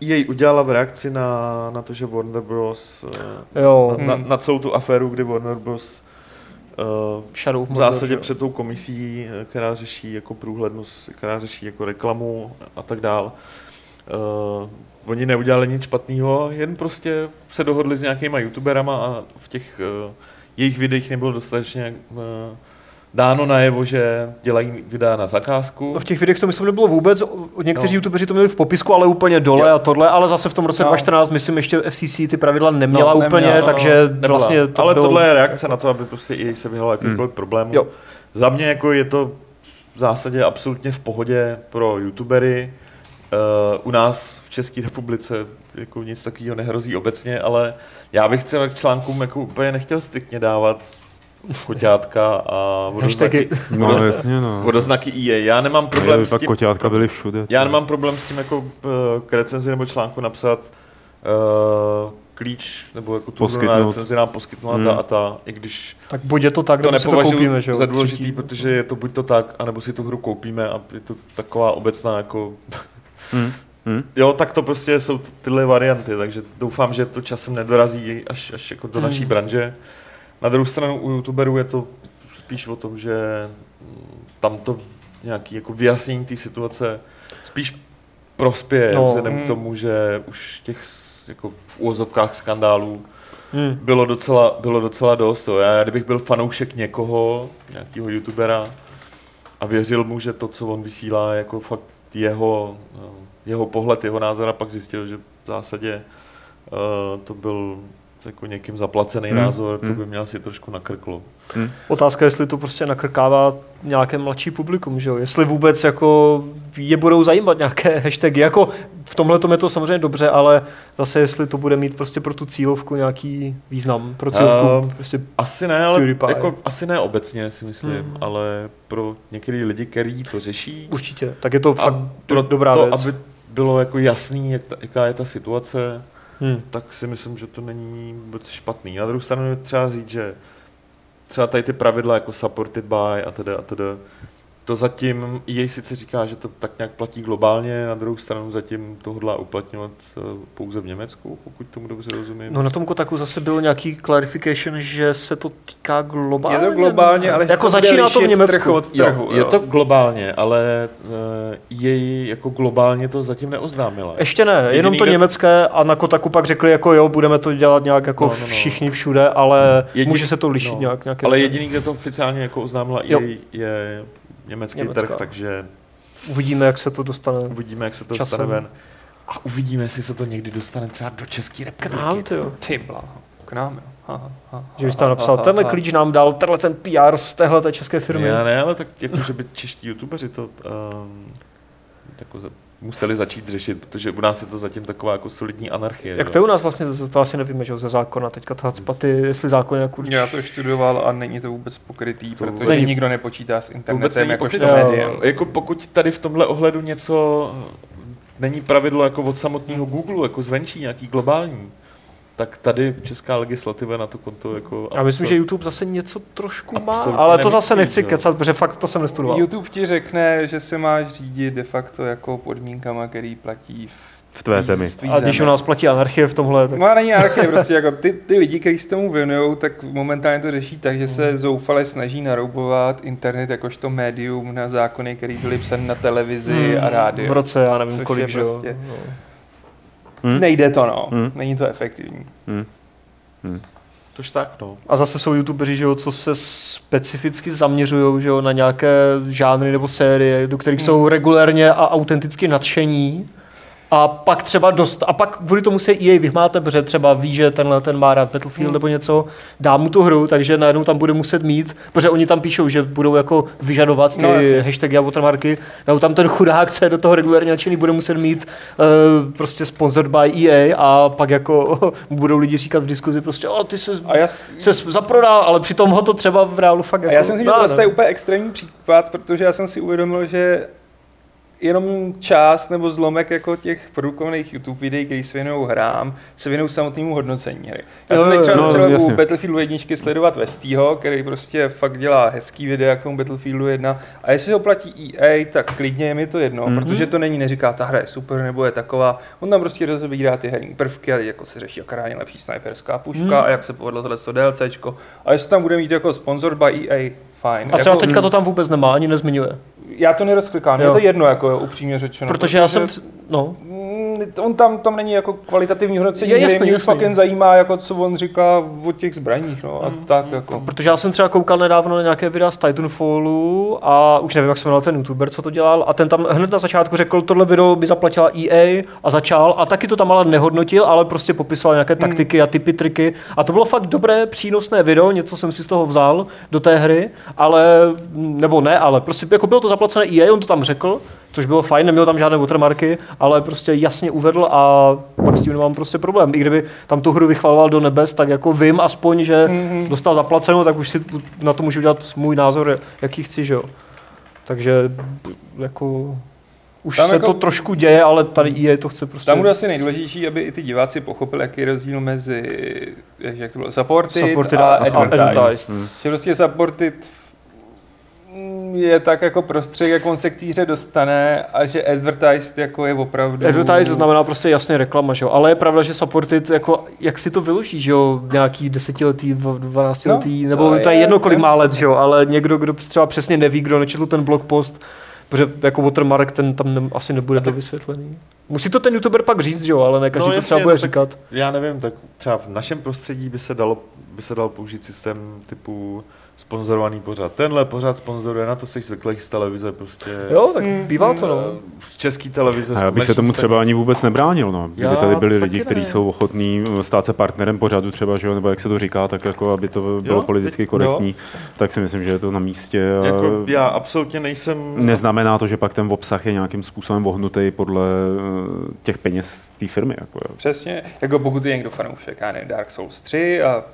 jej udělala v reakci na, na to, že Warner Bros. eh, Jo, na, na, Hmm. na celou tu aféru, kdy Warner Bros. eh, Shadow v Mordor, zásadě jo. před tou komisí, která řeší jako průhlednost, která řeší jako reklamu a tak dál. Uh, oni neudělali nic špatného, jen prostě se dohodli s nějakýma youtuberama a v těch uh, jejich videích nebylo dostatečně uh, dáno najevo, že dělají videa na zakázku. No v těch videích to myslím nebylo vůbec, někteří No. youtubeři to měli v popisku, ale úplně dole Jo. a tohle, ale zase v tom roce No. 2014, myslím, ještě FCC ty pravidla neměla No, úplně, neměla, no, takže Nebyla. vlastně to Ale bylo... tohle je reakce na to, aby prostě i se vyhlo jakýkoliv hmm. problému. Jo. Za mě jako je to v zásadě absolutně v pohodě pro youtubery. Uh, u nás v České republice jako nic takového nehrozí obecně, ale já bych třeba k článkům jako úplně nechtěl striktně dávat choťátka a vodoznaky. No vodoz- jasně, no. vodoznaky EA. Já nemám problém s tím, koťátka byly všude. já nemám problém s tím jako uh, k recenzi nebo článku napsat uh, klíč nebo jako tu na recenzi nám poskytnula Hmm. ta a ta, i když Tak buď je to tak, to nebo si to koupíme, že jo? za důležitý, třetí. protože je to buď to tak, anebo si tu hru koupíme a je to taková obecná jako... Hm, hm. Jo, tak to prostě jsou tyhle varianty, takže doufám, že to časem nedorazí až, až jako do Hmm. naší branže. Na druhou stranu u youtuberů je to spíš o tom, že mm, tam to nějaký jako vyjasnění té situace spíš prospěje, No. vzhledem Hmm. k tomu, že už těch jako v úvozovkách skandálů Hmm. bylo docela, bylo docela dost. Jo. Já kdybych byl fanoušek někoho, nějakého youtubera a věřil mu, že to, co on vysílá, je jako fakt jeho, no, jeho pohled, jeho názor a pak zjistil, že v zásadě uh, to byl jako někým zaplacený Hmm, hmm. názor, to hmm. by měl si trošku nakrklo. Otázka, jestli to prostě nakrkává nějaké mladší publikum, že jo? Jestli vůbec jako je budou zajímat nějaké [laughs] hashtagy. Jako v tomhle je to samozřejmě dobře, ale zase jestli to bude mít prostě pro tu cílovku nějaký význam. Pro cílovku Ehm, prostě Asi ne, ale PewDiePie. jako, asi ne obecně si myslím, Hmm. hmm. ale pro některý lidi, kteří to řeší, určitě. Tak je to fakt pro dobrá to, věc. aby bylo jako jasný, jak ta, jaká je ta situace, Hmm. tak si myslím, že to není vůbec špatný. Na druhou stranu třeba říct, že třeba tady ty pravidla jako supported by a tedy a tedy, to zatím jej sice říká, že to tak nějak platí globálně, na druhou stranu zatím to hodlá uplatňovat eh, pouze v Německu, pokud tomu dobře rozumím. No na tom Kotaku zase byl nějaký clarification, že se to týká globálně. Je to globálně, ale jako to začíná to v Německu. trh od trhu, jo, je to globálně, ale uh, jej jako globálně to zatím neoznámila. Ještě ne, Jediný, jenom to kde- německé a na Kotaku pak řekli jako jo, budeme to dělat nějak jako No, no, no. všichni všude, ale Jedi- může se to lišit no, nějak. nějaké Ale jediný, kde to oficiálně jako oznámila Jo. jej, je německý Německá. trh, takže Uvidíme, jak se to dostane. uvidíme, jak se to Časem. dostane ven. A uvidíme, jestli se to někdy dostane třeba do České K republiky. nám, ty jo. Ty bláho, k nám, jo. Ha, ha, ha, Že bys tam napsal, ha, tenhle ha. klíč nám dal, tenhle ten PR z téhle té české firmy. Já ne, ale tak jako, že by čeští youtubeři to um, jako za, museli začít řešit, protože u nás je to zatím taková jako solidní anarchie. Jak to je u nás vlastně, to, to asi nevíme, že ze zákona, teďka ta spaty, jestli zákon jak určitě. Já to študoval a není to vůbec pokrytý, To protože není- nikdo nepočítá s To vůbec internetem pokryté. médiem. Jako pokud tady v tomhle ohledu něco není pravidlo jako od samotného Google, jako zvenčí, nějaký globální, tak tady česká legislativa na to konto jako... Já myslím, že YouTube zase něco trošku má, ale to zase nechci jo. kecat, protože fakt to jsem nestudoval. YouTube ti řekne, že se máš řídit de facto jako podmínkama, který platí v, V tvé zemi. v A když u nás platí anarchie v tomhle, tak No a není anarchie, prostě jako ty, ty lidi, kteří se tomu věnují, tak momentálně to řeší tak, že Hmm. se zoufale snaží naroubovat internet jakožto médium na zákony, které byly psané na televizi a rádiu. v roce, já nevím kolik, je že jo. prostě- No. Hm? Nejde to, no. Hmm. Není to efektivní. Hm. Hm. Tož tak, no. A zase jsou youtubeři, že jo, co se specificky zaměřují že jo, na nějaké žánry nebo série, do kterých Hmm. jsou regulérně a autenticky nadšení. A pak třeba dost, a pak kvůli tomu se EA vyhmáte, protože třeba ví, že tenhle ten má rád Battlefield Hmm. nebo něco, dá mu tu hru, takže najednou tam bude muset mít, protože oni tam píšou, že budou jako vyžadovat ty No, jasně. hashtagy a watermarky, no tam ten chudák, co je do toho regulérně nadšený, bude muset mít uh, prostě sponsored by EA a pak jako [laughs] budou lidi říkat v diskuzi prostě, o, ty se A já, se zaprodal, ale přitom ho to třeba v reálu fakt a jako... já si myslím, že ne? je úplně extrémní případ, protože já jsem si uvědomil, že jenom část nebo zlomek jako těch produkovaných YouTube videí, který se věnují hrám, se věnují samotnému hodnocení hry. Já Jo, jsem teď třeba no, začal u. Battlefieldu jedničky sledovat Westýho, který prostě fakt dělá hezký videa k tomu Battlefieldu 1 a jestli ho platí EA, tak klidně je mi to jedno, Mhm. protože to není, neříká, ta hra je super nebo je taková, on tam prostě rozebírá ty herní prvky a jako se řeší, jaká je nejlepší sniperská puška Mhm. a jak se povedlo tohle DLCčko a jestli tam bude mít jako sponsored by EA, fajn. A třeba jako, teďka to tam vůbec nemá, ani nezmiňuje. Já to nerozklikám, je to jedno, jako upřímně řečeno. Protože já jsem, no, On tam, tam není jako kvalitativní hodnocení, Je jasný, mě jasný. fakt jen zajímá, jako co on říká o těch zbraních, no a tak jako. protože já jsem třeba koukal nedávno na nějaké videa z Titanfallu a už nevím, jak se jmenoval ten youtuber, co to dělal, a ten tam hned na začátku řekl, tohle video by zaplatila EA a začal a taky to tam ale nehodnotil, ale prostě popisoval nějaké taktiky a typy, triky a to bylo fakt dobré, přínosné video, něco jsem si z toho vzal do té hry, ale, nebo ne, ale prostě jako bylo to zaplacené EA, on to tam řekl, což bylo fajn, neměl tam žádné watermarky, ale prostě jasně uvedl a pak s tím nemám prostě problém. I kdyby tam tu hru vychvaloval do nebes, tak jako vím aspoň, že Mhm. dostal zaplaceno, tak už si na to můžu udělat můj názor, jaký chci, že jo. Takže jako už Tam se jako- to trošku děje, ale tady EA to chce prostě... Tam bude asi nejdůležitější, aby i ty diváci pochopili, jaký je rozdíl mezi, jak jak to bylo, supported, supported a, a, advertised. advertised. Hmm. Že prostě supported je tak jako prostředek, jak on se k té hře dostane a že advertised jako je opravdu... Advertise znamená prostě jasně reklama, že jo? ale je pravda, že supported, jako, jak si to vyloží, že jo, nějaký desetiletý, dvanáctiletý, No, nebo to to je je- jedno, kolik má let, že jo, ale někdo, kdo třeba přesně neví, kdo nečetl ten blog post, protože jako watermark ten tam ne, asi nebude A tak- dovysvětlený. Musí to ten youtuber pak říct, že jo, ale ne každý No to třeba bude no tak- říkat. Já nevím, tak třeba v našem prostředí by se dalo, by se dal použít systém typu sponzorovaný pořad. Tenhle pořad sponzoruje, na to jsi zvyklý z televize prostě. Jo, tak Mm, bývá to, no. Z české televize. A já bych se tomu třeba ani vůbec nebránil, no. Kdyby Já tady byli lidi, kteří ne. jsou ochotní stát se partnerem pořadu třeba, že jo, nebo jak se to říká, tak jako aby to bylo Jo, politicky teď- korektní, tak si myslím, že je to na místě. a Jako, já absolutně nejsem... Neznamená to, že pak ten obsah je nějakým způsobem vohnutý podle eh, těch peněz té firmy. Jako, jo. Přesně, jako pokud je někdo fanoušek, já nevím, Dark Souls 3 a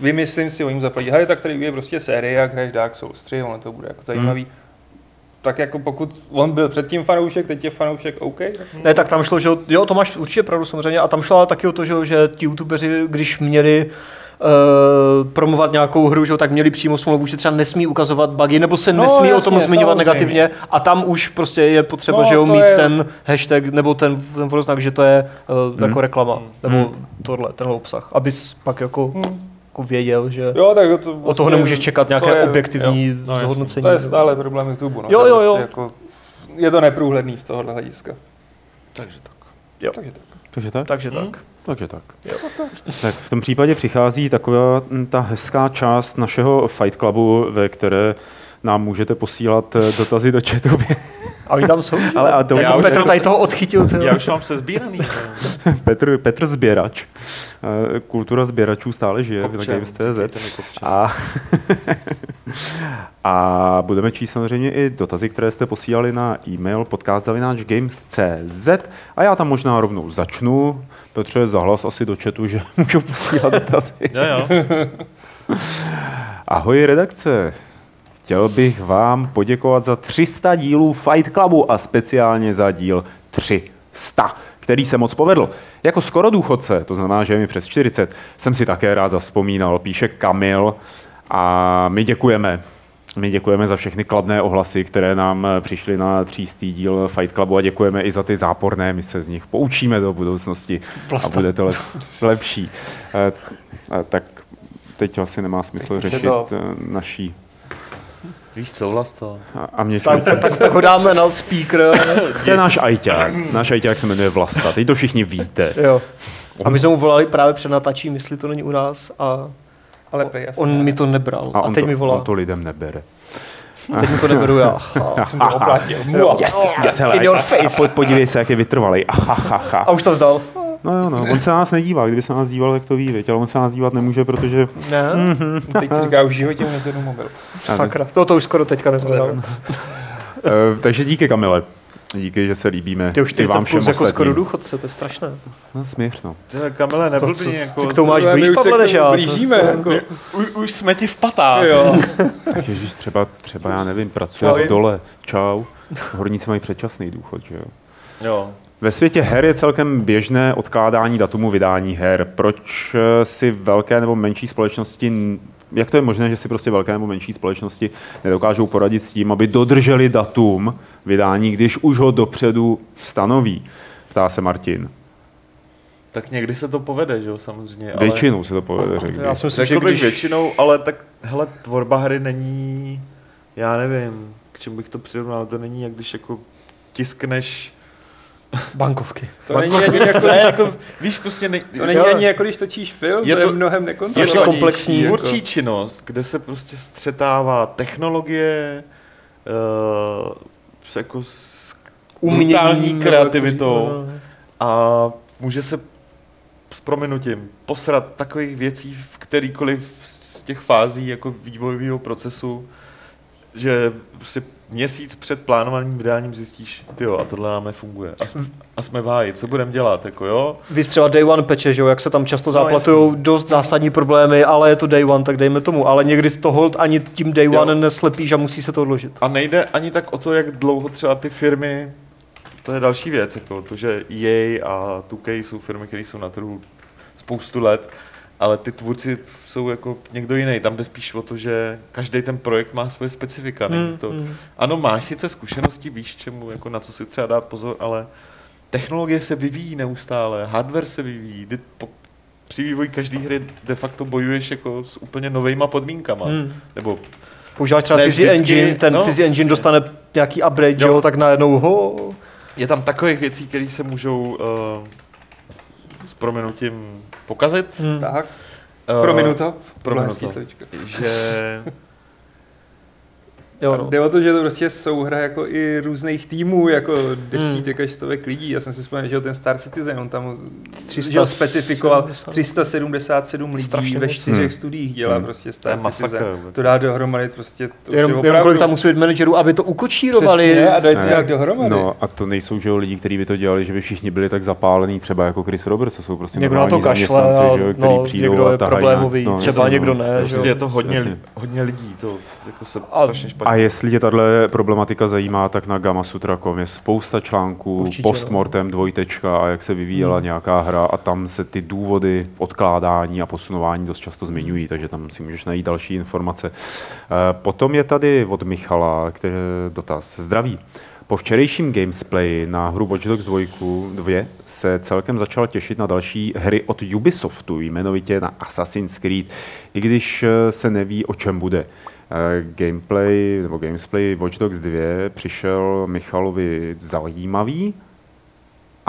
vymyslím si, oni zaplatí, hele, tak tady je prostě série, jak hraješ Dark Souls 3, ono to bude jako zajímavý. Hmm. Tak jako pokud on byl předtím fanoušek, teď je fanoušek, OK. tak- Ne, tak tam šlo, že jo, to máš určitě pravdu samozřejmě, a tam šlo ale taky o to, že, že ti youtubeři, když měli uh, promovat nějakou hru, že, tak měli přímo smlouvu, že třeba nesmí ukazovat bugy, nebo se No, nesmí o jasně, tom zmiňovat samozřejmě. negativně a tam už prostě je potřeba, No, že jo, mít je- ten hashtag nebo ten, ten vodoznak, že to je uh, jako reklama, nebo tohle, tenhle obsah, abys pak jako, jako věděl, že Jo, tak to, od toho nemůžeš čekat nějaké to je- objektivní jo, no, zhodnocení. To je stále problém YouTube. No, Jo, jo, prostě jo. Jako, je to neprůhledný v tohohle hlediska. Takže tak. Jo. Takže tak. Takže tak? Takže tak. Takže tak. Tak v tom případě přichází taková mm, ta hezká část našeho Fight Clubu, ve které nám můžete posílat eh, dotazy do chatu. A oni tam jsou. Ale a to- Tady já už Petr tady toho odchytil. tyjo. Já už mám se sbíraný. [laughs] Petr, Petr Sběrač. Eh, Kultura sběračů stále žije na Games.cz. A, [laughs] a budeme číst samozřejmě i dotazy, které jste posílali na e-mail podcast.games.cz a já tam možná rovnou začnu. Petře, zahlas asi do chatu, že [laughs] můžu posílat dotazy. Jo, jo. Ahoj redakce. Chtěl bych vám poděkovat za 300 dílů Fight Clubu a speciálně za díl 300, který se moc povedl. Jako skoro důchodce, to znamená, že je mi přes 40, jsem si také rád zaspomínal, píše Kamil a my děkujeme. My děkujeme za všechny kladné ohlasy, které nám přišly na třístý díl Fight Clubu a děkujeme i za ty záporné, my se z nich poučíme do budoucnosti a bude to lep, lepší. Eh, Tak teď asi nemá smysl řešit eh, naší Víš co, Vlasto? a, a mě Tak, tak, tak ho dáme na speaker. [laughs] To je náš ajťák. Náš ajťák se jmenuje Vlasta. Teď to všichni víte. Jo. A my jsme mu volali právě před natačím, jestli to není u nás a Ale jasně. on mi to nebral. A A, teď to, mi volá. on to lidem nebere. Teď mi to neberu [laughs] já. jsem to oplatil. Yes, yes, hele, In your a, face. a po- podívej se, jak je vytrvalý. Ahahaha. A už to vzdal. No jo, no, on se na nás nedívá. Kdyby se na nás díval, tak to ví, viď? ale on se na nás dívat nemůže, protože Ne? Teď si říká, už v životě mu nezvednu mobil. Sakra. To, to už skoro teďka nezvedal. Uh, takže díky Kamile. Díky, že se líbíme. Ty už 40 vám všem jako skoro ostatním. důchodce, to je strašné. No, směř, no. Tyhle, Kamile, nebyl To, co- jako... ty k tomu máš blíž, Pavle, než tomu já. blížíme. Jako. Už, už jsme ti v patách. Jo. Ježíš, třeba, třeba, já nevím, pracuje v dole. Čau. Horníci mají předčasný důchod, že jo? Jo. Ve světě her je celkem běžné odkládání datumu vydání her. Proč eh, si velké nebo menší společnosti, jak to je možné, že si prostě velké nebo menší společnosti nedokážou poradit s tím, aby dodrželi datum vydání, když už ho dopředu stanoví? Ptá se Martin. Tak někdy se to povede, že jo, samozřejmě. Ale... Většinou se to povede, řekl Já bych. si myslím, že když... většinou, ale tak, hele, tvorba hry není, já nevím, k čemu bych to přirovnal, to není jak když jako tiskneš, Bankovky. To není ani jako, ne, jako, víš, prostě ne, to není ani jako když točíš film, Je to je to- mnohem je nekontrolovanější. to komplexní, jako. tvůrčí činnost, kde se prostě střetává technologie, uh, jako s Umění, kreativitou jako- a může se s prominutím posrat takových věcí v kterýkoliv z těch fází jako vývojového procesu, že si měsíc před plánovaným vydáním zjistíš, jo, a tohle nám nefunguje. A, jsme- a jsme v háji, co budeme dělat, jako jo? Vy třeba Day One peče, že jo, jak se tam často No, záplatují dost zásadní problémy, ale je to Day One, tak dejme tomu. Ale někdy z toho ani tím Day Jo. One neslepíš a musí se to odložit. A nejde ani tak o to, jak dlouho třeba ty firmy, to je další věc, jako to, že EA a 2K jsou firmy, které jsou na trhu spoustu let, ale ty tvůrci jsou jako někdo jiný. Tam jde spíš o to, že každý ten projekt má svoje specifika. Hmm, to, hmm. Ano, máš sice zkušenosti, víš čemu, jako na co si třeba dát pozor, ale technologie se vyvíjí neustále, hardware se vyvíjí, kdy po, při vývoji každé hry de facto bojuješ jako s úplně novejma podmínkama. Hmm. Nebo Používáš třeba Ne cizí vždycky, engine, ten no, cizí engine dostane nějaký upgrade, jo. Jo. jo, tak najednou ho. je tam takových věcí, které se můžou uh, s prominutím pokazit. Hmm. Tak, Uh, prominu to. prominu Hezký to. Že [laughs] Jo, no. Jde o to, že to prostě souhra jako i různých týmů, jako desítek až stovek lidí. Já jsem si vzpomněl, že ten Star Citizen, on tam 300 že ho specifikoval 70. 377 lidí Strašně ve čtyřech Hmm. studiích dělá Hmm. prostě To Star masakr, Citizen. vůbec. To dá dohromady prostě to Jenom, je jenom opravdu- kolik tam musí být manažerů, aby to ukočírovali. Přesně, a dají to Ne. nějak dohromady. No a to nejsou že jo, lidi, kteří by to dělali, že by všichni byli tak zapálení, třeba jako Chris Roberts, to jsou prostě Někdo na to kašle, a, že jo, který no, přijdou někdo a je problémový, no, třeba někdo no. ne, že prostě je to hodně, hodně lidí, to jako se A strašně špatně A jestli tě tahle problematika zajímá, tak na Gamasutra.com je spousta článků, Určitě, no. postmortem, dvojtečka a jak se vyvíjela Hmm. nějaká hra a tam se ty důvody odkládání a posunování dost často zmiňují, takže tam si můžeš najít další informace. Eh, Potom je tady od Michala který, dotaz. Zdraví. Po včerejším gamesplay na hru Watch Dogs 2, 2 se celkem začal těšit na další hry od Ubisoftu, jmenovitě na Assassin's Creed, i když eh, se neví, o čem bude. Eh, Gameplay nebo gamesplay Watch Dogs 2 přišel Michalovi zajímavý,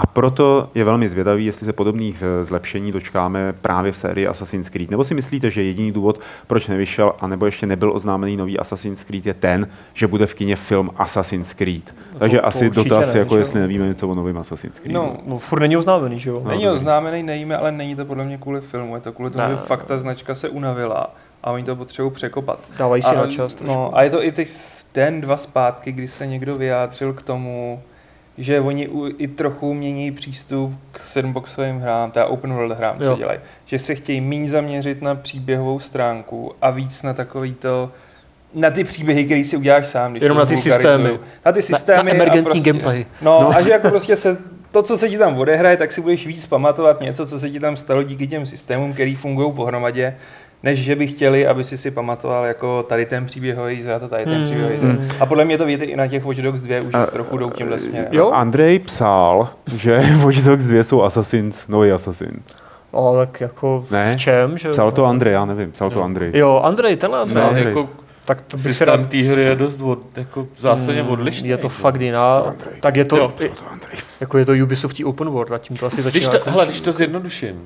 a proto je velmi zvědavý, jestli se podobných eh, zlepšení dočkáme právě v sérii Assassin's Creed. Nebo si myslíte, že jediný důvod, proč nevyšel, anebo ještě nebyl oznámený nový Assassin's Creed, je ten, že bude v kině film Assassin's Creed. Takže to asi určitě dotaz, ne, jako že jestli nevíme něco o novém Assassin's Creed. No, No, furt není oznámený, že jo? No, Není oznámený, nevíme, ale není to podle mě kvůli filmu, je to kvůli tomu, že fakt ta značka se unavila a oni to potřebují překopat. Dávají si a, na čas trošku. no, a je to i teď den, dva zpátky, kdy se někdo vyjádřil k tomu, že oni u, i trochu mění přístup k sandboxovým hrám, teda open world hrám, co Jo. dělají. Že se chtějí méně zaměřit na příběhovou stránku a víc na takový to, na ty příběhy, který si uděláš sám. Když Jenom na ty systémy. Na ty Na- systémy na emergentní a prostě, gameplay. No, No. a že jako prostě se to, co se ti tam odehraje, tak si budeš víc pamatovat něco, co se ti tam stalo díky těm systémům, který fungují pohromadě, než že by chtěli, aby si si pamatoval jako tady ten příběhový zrad a tady ten Hmm. příběhový zrad. A podle mě to vidět i na těch Watch Dogs 2 už A- trochu jdou tímhle směrem. Jo? Andrej psal, že [laughs] Watch Dogs 2 jsou Assassins, nový Assassin. No, tak jako Ne? v čem, že? Psal to Andrej, já nevím, psal to Jo. Andrej. Jo, Andrej, tenhle ne. No, Andrej. jako Tak to bych systém rád... té hry je dost od, jako zásadně Mm, odlišný. Je to fakt jiná. Tak je to, Jo. to Andrej. jako je to Ubisoft Open World a tím to asi Když začíná. to, končit. hele, když to zjednoduším,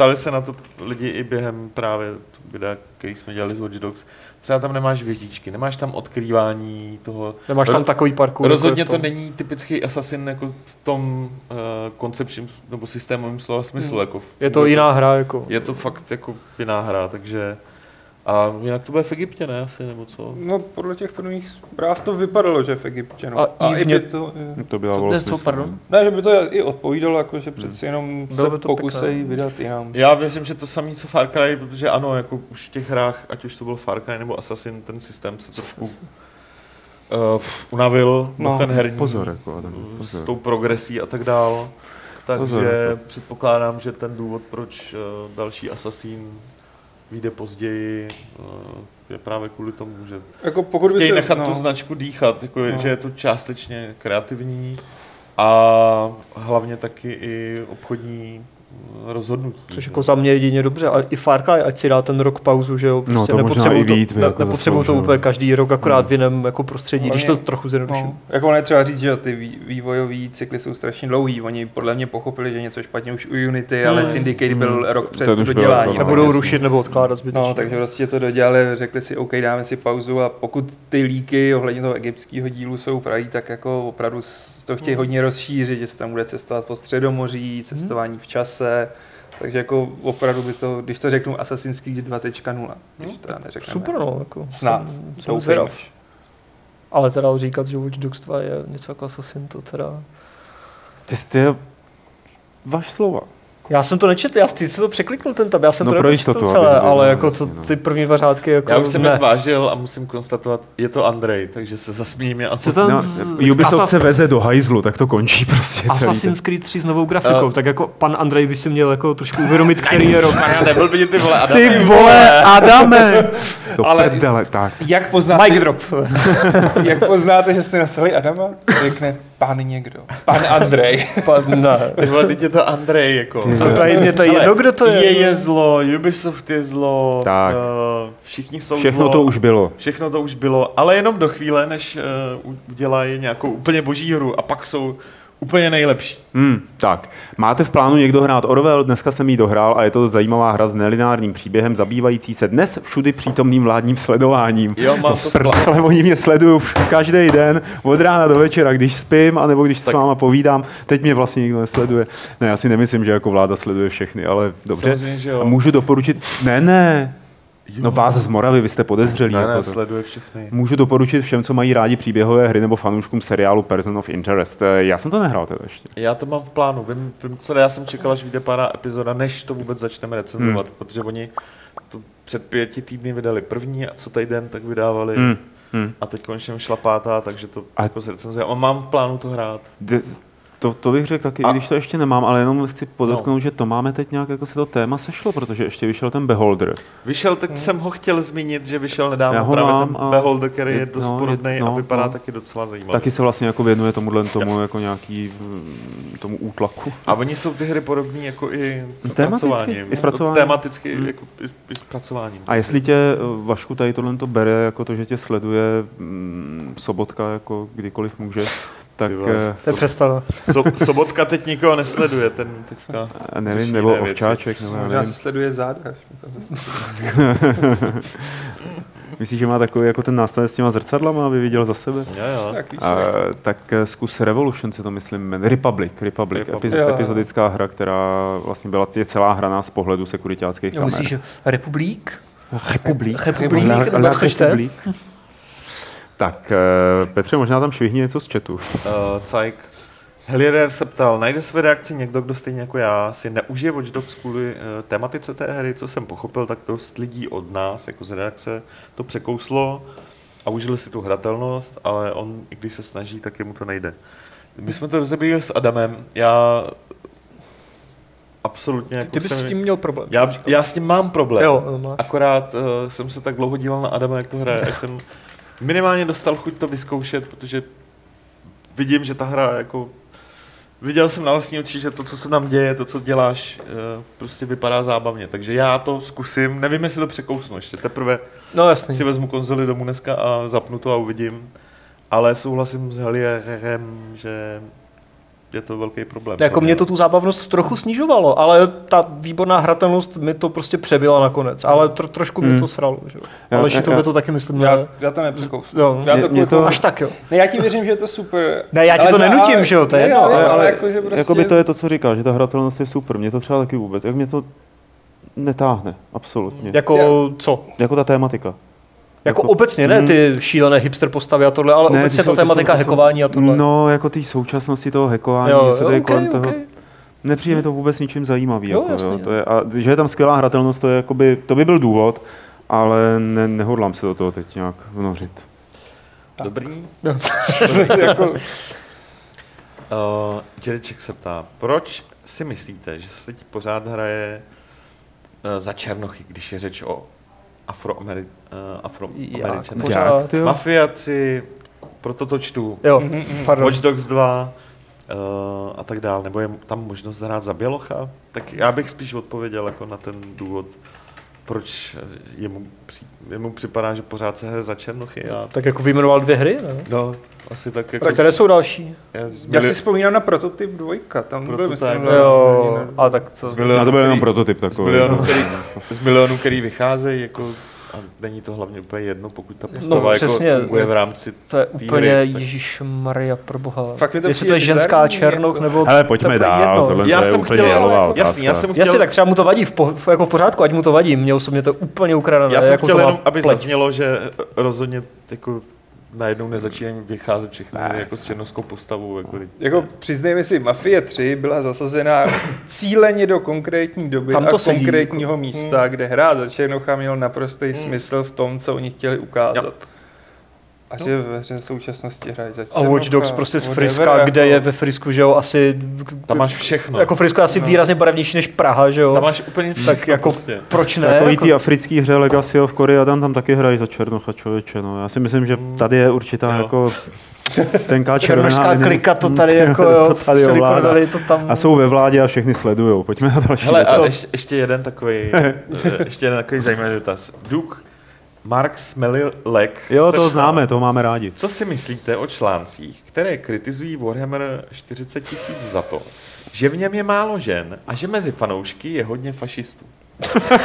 ptali se na to lidi i během právě videa, který jsme dělali z Watch Dogs, třeba tam nemáš věždíčky, nemáš tam odkrývání toho, Nemáš tam takový parkour. Rozhodně jako je to tom. není typický Assassin jako v tom uh, koncepčním nebo systémovém slova smyslu. Hmm. Jako v- Je to jiná hra, jako. Je to fakt jako jiná hra, takže a jinak to bude v Egyptě, ne asi, nebo co? No, podle těch prvních zpráv to vypadalo, že v Egyptě. No. A A, i ně- by to, je- To byla Co- ne, co, pardon? ne, že by to i odpovídalo, jako, že přeci jenom Bylo se by to pokusej pěkné. vydat jinam. Já věřím, že to samé co Far Cry, protože ano, jako už v těch hrách, ať už to byl Far Cry nebo Assassin, ten systém se trošku uh, unavil, no, No, ten herní Pozor, jako s pozor. tou progresí a tak dál. Takže Pozor. předpokládám, že ten důvod, proč uh, další Assassin vyjde později, uh, je právě kvůli tomu, že Jako pokud chtějí se, nechat no, tu značku dýchat, jako je, No. že je to částečně kreativní a hlavně taky i obchodní rozhodnutí. Což jako za mě jedině dobře. A i Far Cry, ať si dá ten rok pauzu, že jo. Prostě to možná nepotřebují i víc ne, jako to úplně každý rok, akorát v jiném jako prostředí, když to trochu zjednoduším. No, jako ono je třeba říct, že ty vý- vývojové cykly jsou strašně dlouhý. Oni podle mě pochopili, že něco špatně už u Unity, ale Hmm. Syndicate byl Hmm. rok před Ten už byl doděláním. rok, no. Nebudou jasně. rušit nebo odkládat zbytečně. No, takže prostě to dodělali, řekli si, OK, dáme si pauzu a pokud ty líky ohledně toho egyptského dílu jsou pravý, tak jako opravdu to chtějí hodně rozšířit, že se tam bude cestovat po středomoří, cestování v čase, takže jako opravdu by to, když to řeknu Assassin's Creed 2.0, když to neřekneme. Super, no, jako. Snad. Jsem, jsem zvědav. Ale teda říkat, že Watch Dogs 2 je něco jako Assassin, to teda... Ty jste váš slova. Já jsem to nečetl, já ty jsi to překliknul ten tab, já jsem No to jistotu, celé, aby ale jako to, ty první dva řádky jako Já už jsem ne. zvážil a musím konstatovat, je to Andrej, takže se zasmím. Já Co to- No, Ubisoft se veze do hajzlu, tak to končí prostě. Assassin's Creed 3 s novou grafikou, Uh, tak jako pan Andrej by si měl jako trošku uvědomit, [laughs] který je rok. [laughs] Já nebyl by ty vole, Adam. Ty vole, Adame! [laughs] Do Ale- prdele, tak. Jak poznáte, Mic drop. jak poznáte, že jste nasali Adama? Řekne pan někdo. Pan Andrej. Pan, ne. Ty vole, teď je to Andrej, jako. Ty A [laughs] to je, mě to je jedno, kdo to je. Je zlo, Ubisoft je zlo, Tak. Uh, všichni jsou Všechno zlo. to už bylo. Všechno to už bylo, ale jenom do chvíle, než uh, udělají nějakou úplně boží hru a pak jsou úplně nejlepší. Hmm, tak, máte v plánu někdo hrát Orwell? Dneska jsem jí dohrál a je to zajímavá hra s nelinárním příběhem, zabývající se dnes všudy přítomným vládním sledováním. Jo, mám to plánu. Ale oni mě sledují každý den, od rána do večera, když spím, anebo když Tak. s váma povídám. Teď mě vlastně nikdo nesleduje. Ne, já si nemyslím, že jako vláda sleduje všechny, ale dobře. Samozřejmě, že jo. A můžu doporučit, ne, ne. No vás z Moravy, vy jste podezřelí. Ne, jako ne, to. sleduje všechny. Můžu doporučit všem, co mají rádi příběhové hry nebo fanouškům seriálu Person of Interest. Eh, Já jsem to nehrál teda ještě. Já to mám v plánu. Vím, vím co já jsem čekal, až vyjde pár epizoda, než to vůbec začneme recenzovat, hmm. protože oni to před pěti týdny vydali první a co týden tak vydávali Hmm. hmm. A teď konečně šlapátá, takže to A- jako se recenzuje. A mám v plánu to hrát. De, to, to bych řekl taky, A- i když to ještě nemám, ale jenom chci podotknout, no. že to máme teď nějak, jako se to téma sešlo, protože ještě vyšel ten Beholder. Vyšel, teď jsem ho chtěl zmínit, že vyšel Já nedávno ho právě mám ten a- Beholder, který je dost no, podobný a no, vypadá no. taky docela zajímavě. Taky se vlastně jako věnuje tomuhle tomu jako nějaký mm, tomu útlaku. A oni jsou ty hry podobný jako i zpracováním. i. Tematicky Hmm. jako i, i zpracováním. A jestli tě eh, Vašku tady tohle to bere, jako to, že tě sleduje mm, Sobotka, jako kdykoliv může, tak eh, To je představa. So, sobotka teď nikoho nesleduje, ten teďka. a nevím, nebo ovčáček, nebo já nevím. se sleduje záda. [laughs] Myslíš, že má takový jako ten nástroj s těma zrcadlama, aby viděl za sebe? Jo, jo. Tak víš, A, tak eh, zkus Revolution si to myslím, jmenuje. Republic, Republic, Republic. Epiz, Jo, jo. epizodická hra, která vlastně byla je celá hraná z pohledu sekuritáckých Jo, kamer. myslíš, že Republik? Republik? Republik? Čte? Republik. Tak, eh, Petře, možná tam švihni něco z chatu. Uh, cajk. Helier se ptal, najde své reakci někdo, kdo stejně jako já si neužije Watch Dogs kvůli uh, tematice té hry, co jsem pochopil, tak dost lidí od nás, jako z redakce, to překouslo a užili si tu hratelnost, ale on, i když se snaží, tak jemu to nejde. My jsme to rozebírali s Adamem, já absolutně jako Ty bys jsem- s tím měl problém. já, já s tím mám problém. Jo, no, máš. Akorát uh, jsem se tak dlouho díval na Adama, jak to hraje, až jsem minimálně dostal chuť to vyzkoušet, protože vidím, že ta hra jako... Viděl jsem na vlastní oči, že to, co se tam děje, to, co děláš, uh, prostě vypadá zábavně. Takže já to zkusím, nevím, jestli to překousnu ještě. Teprve No jasný. si vezmu konzoli domů dneska a zapnu to a uvidím. Ale souhlasím s Helierem, že je to velký problém. Jako pro mě to tu zábavnost trochu snižovalo, ale ta výborná hratelnost mi to prostě přebyla nakonec. Ale tro, trošku mě Hmm. to sralo. Že? jo. Já- Ale já- to to taky myslím. Já, Ne, já to nepřekousnu. jo. Já to, mě to- Až tak jo. Ne, já ti věřím, že je to super. Ne, já ti Ale to nenutím, ale- že jo, to je ne, jedno, ale, ale- ale jako, že prostě... Jakoby to je to, co říká, že ta hratelnost je super. Mě to třeba taky vůbec. Jak mě to netáhne, absolutně. Jako co? Jako ta tématika. Jako Jako- obecně, ne Mm. ty šílené hipster postavy a tohle, ale Ne, obecně to tematika hackování a tohle. No, jako ty současnosti toho hackování, jo, se jo, to je okay, kolem toho. okay. Nepřijde mi to vůbec ničím zajímavý. Jo, jako, jasně. jo, to je, a že je tam skvělá hratelnost, to, je, jakoby, to by byl důvod, ale ne, nehodlám se do toho teď nějak vnořit. Dobrý. [laughs] jako, Uh, Dědeček se ptá, proč si myslíte, že se teď pořád hraje uh, za černochy, když je řeč o afroameri- uh, Jak afroameričanech? pořád. Mafiaci, proto to čtu, Jo, Mhm, mhm. pardon. Watch Dogs 2 uh, a tak dále, nebo je tam možnost hrát za Bělocha? Tak já bych spíš odpověděl jako na ten důvod, proč jemu, jemu připadá, že pořád se hraje za černochy a Tak jako vyjmenoval dvě hry, ne? no, asi tak jako... Tak které jsou další? z já mili- si vzpomínám na prototyp dvojka, tam byl, myslím, no. Jo, a tak to... z milionů, A to byl jenom prototyp z takový. milionů, no. který, z milionů, který vycházejí, jako, a není to hlavně úplně jedno, pokud ta postava No, jako přesně. funguje v rámci To je úplně hry, tak- Ježíš Maria pro boha. Fakt mi to Jestli to je ženská bizarní, černoch jako- nebo... Hele, pojďme to dál, jedno. tohle Já to je jsem úplně chtěl, jalová jasný, otázka. já jsem chtěl, Jasně, tak třeba mu to vadí, v, po, v, jako v pořádku, ať mu to vadí. Mně osobně to úplně ukradené. já jsem jako chtěl jenom, aby pleť. zaznělo, že rozhodně jako najednou nezačínají vycházet všechny jako s černovskou postavou. Jako, Jako přiznejme si, Mafie 3 byla zasazena cíleně do konkrétní doby Tam a to sedí, konkrétního jako- místa, kde hrát za Černocha měl naprostý smysl v tom, co oni chtěli ukázat. Jo. A že ve hře v současnosti hrají za A. Watch Dogs prostě z whatever, Friska, jako- kde je ve Frisku, že jo, asi... tam máš všechno. Jako Frisko je asi No. výrazně barevnější než Praha, že jo. tam máš úplně všechno. tak jako prostě. proč ne? Takový Jako, ty africký hře Legacy of Koreadan tam taky hrají za Černocha člověče. No. Já si myslím, že tady je určitá Jo. jako [laughs] tenká červená černošská klika to tady [laughs] jako jo, to tady. Valley to tam... A jsou ve vládě a všechny sledujou. Pojďme na další. Hele, a ještě, ještě jeden takový, [laughs] ještě jeden takový zajímavý dotaz. Duke Mark Smelilek Jo, to známe, to máme rádi. Co si myslíte o článcích, které kritizují Warhammer 40 tisíc za to, že v něm je málo žen a že mezi fanoušky je hodně fašistů?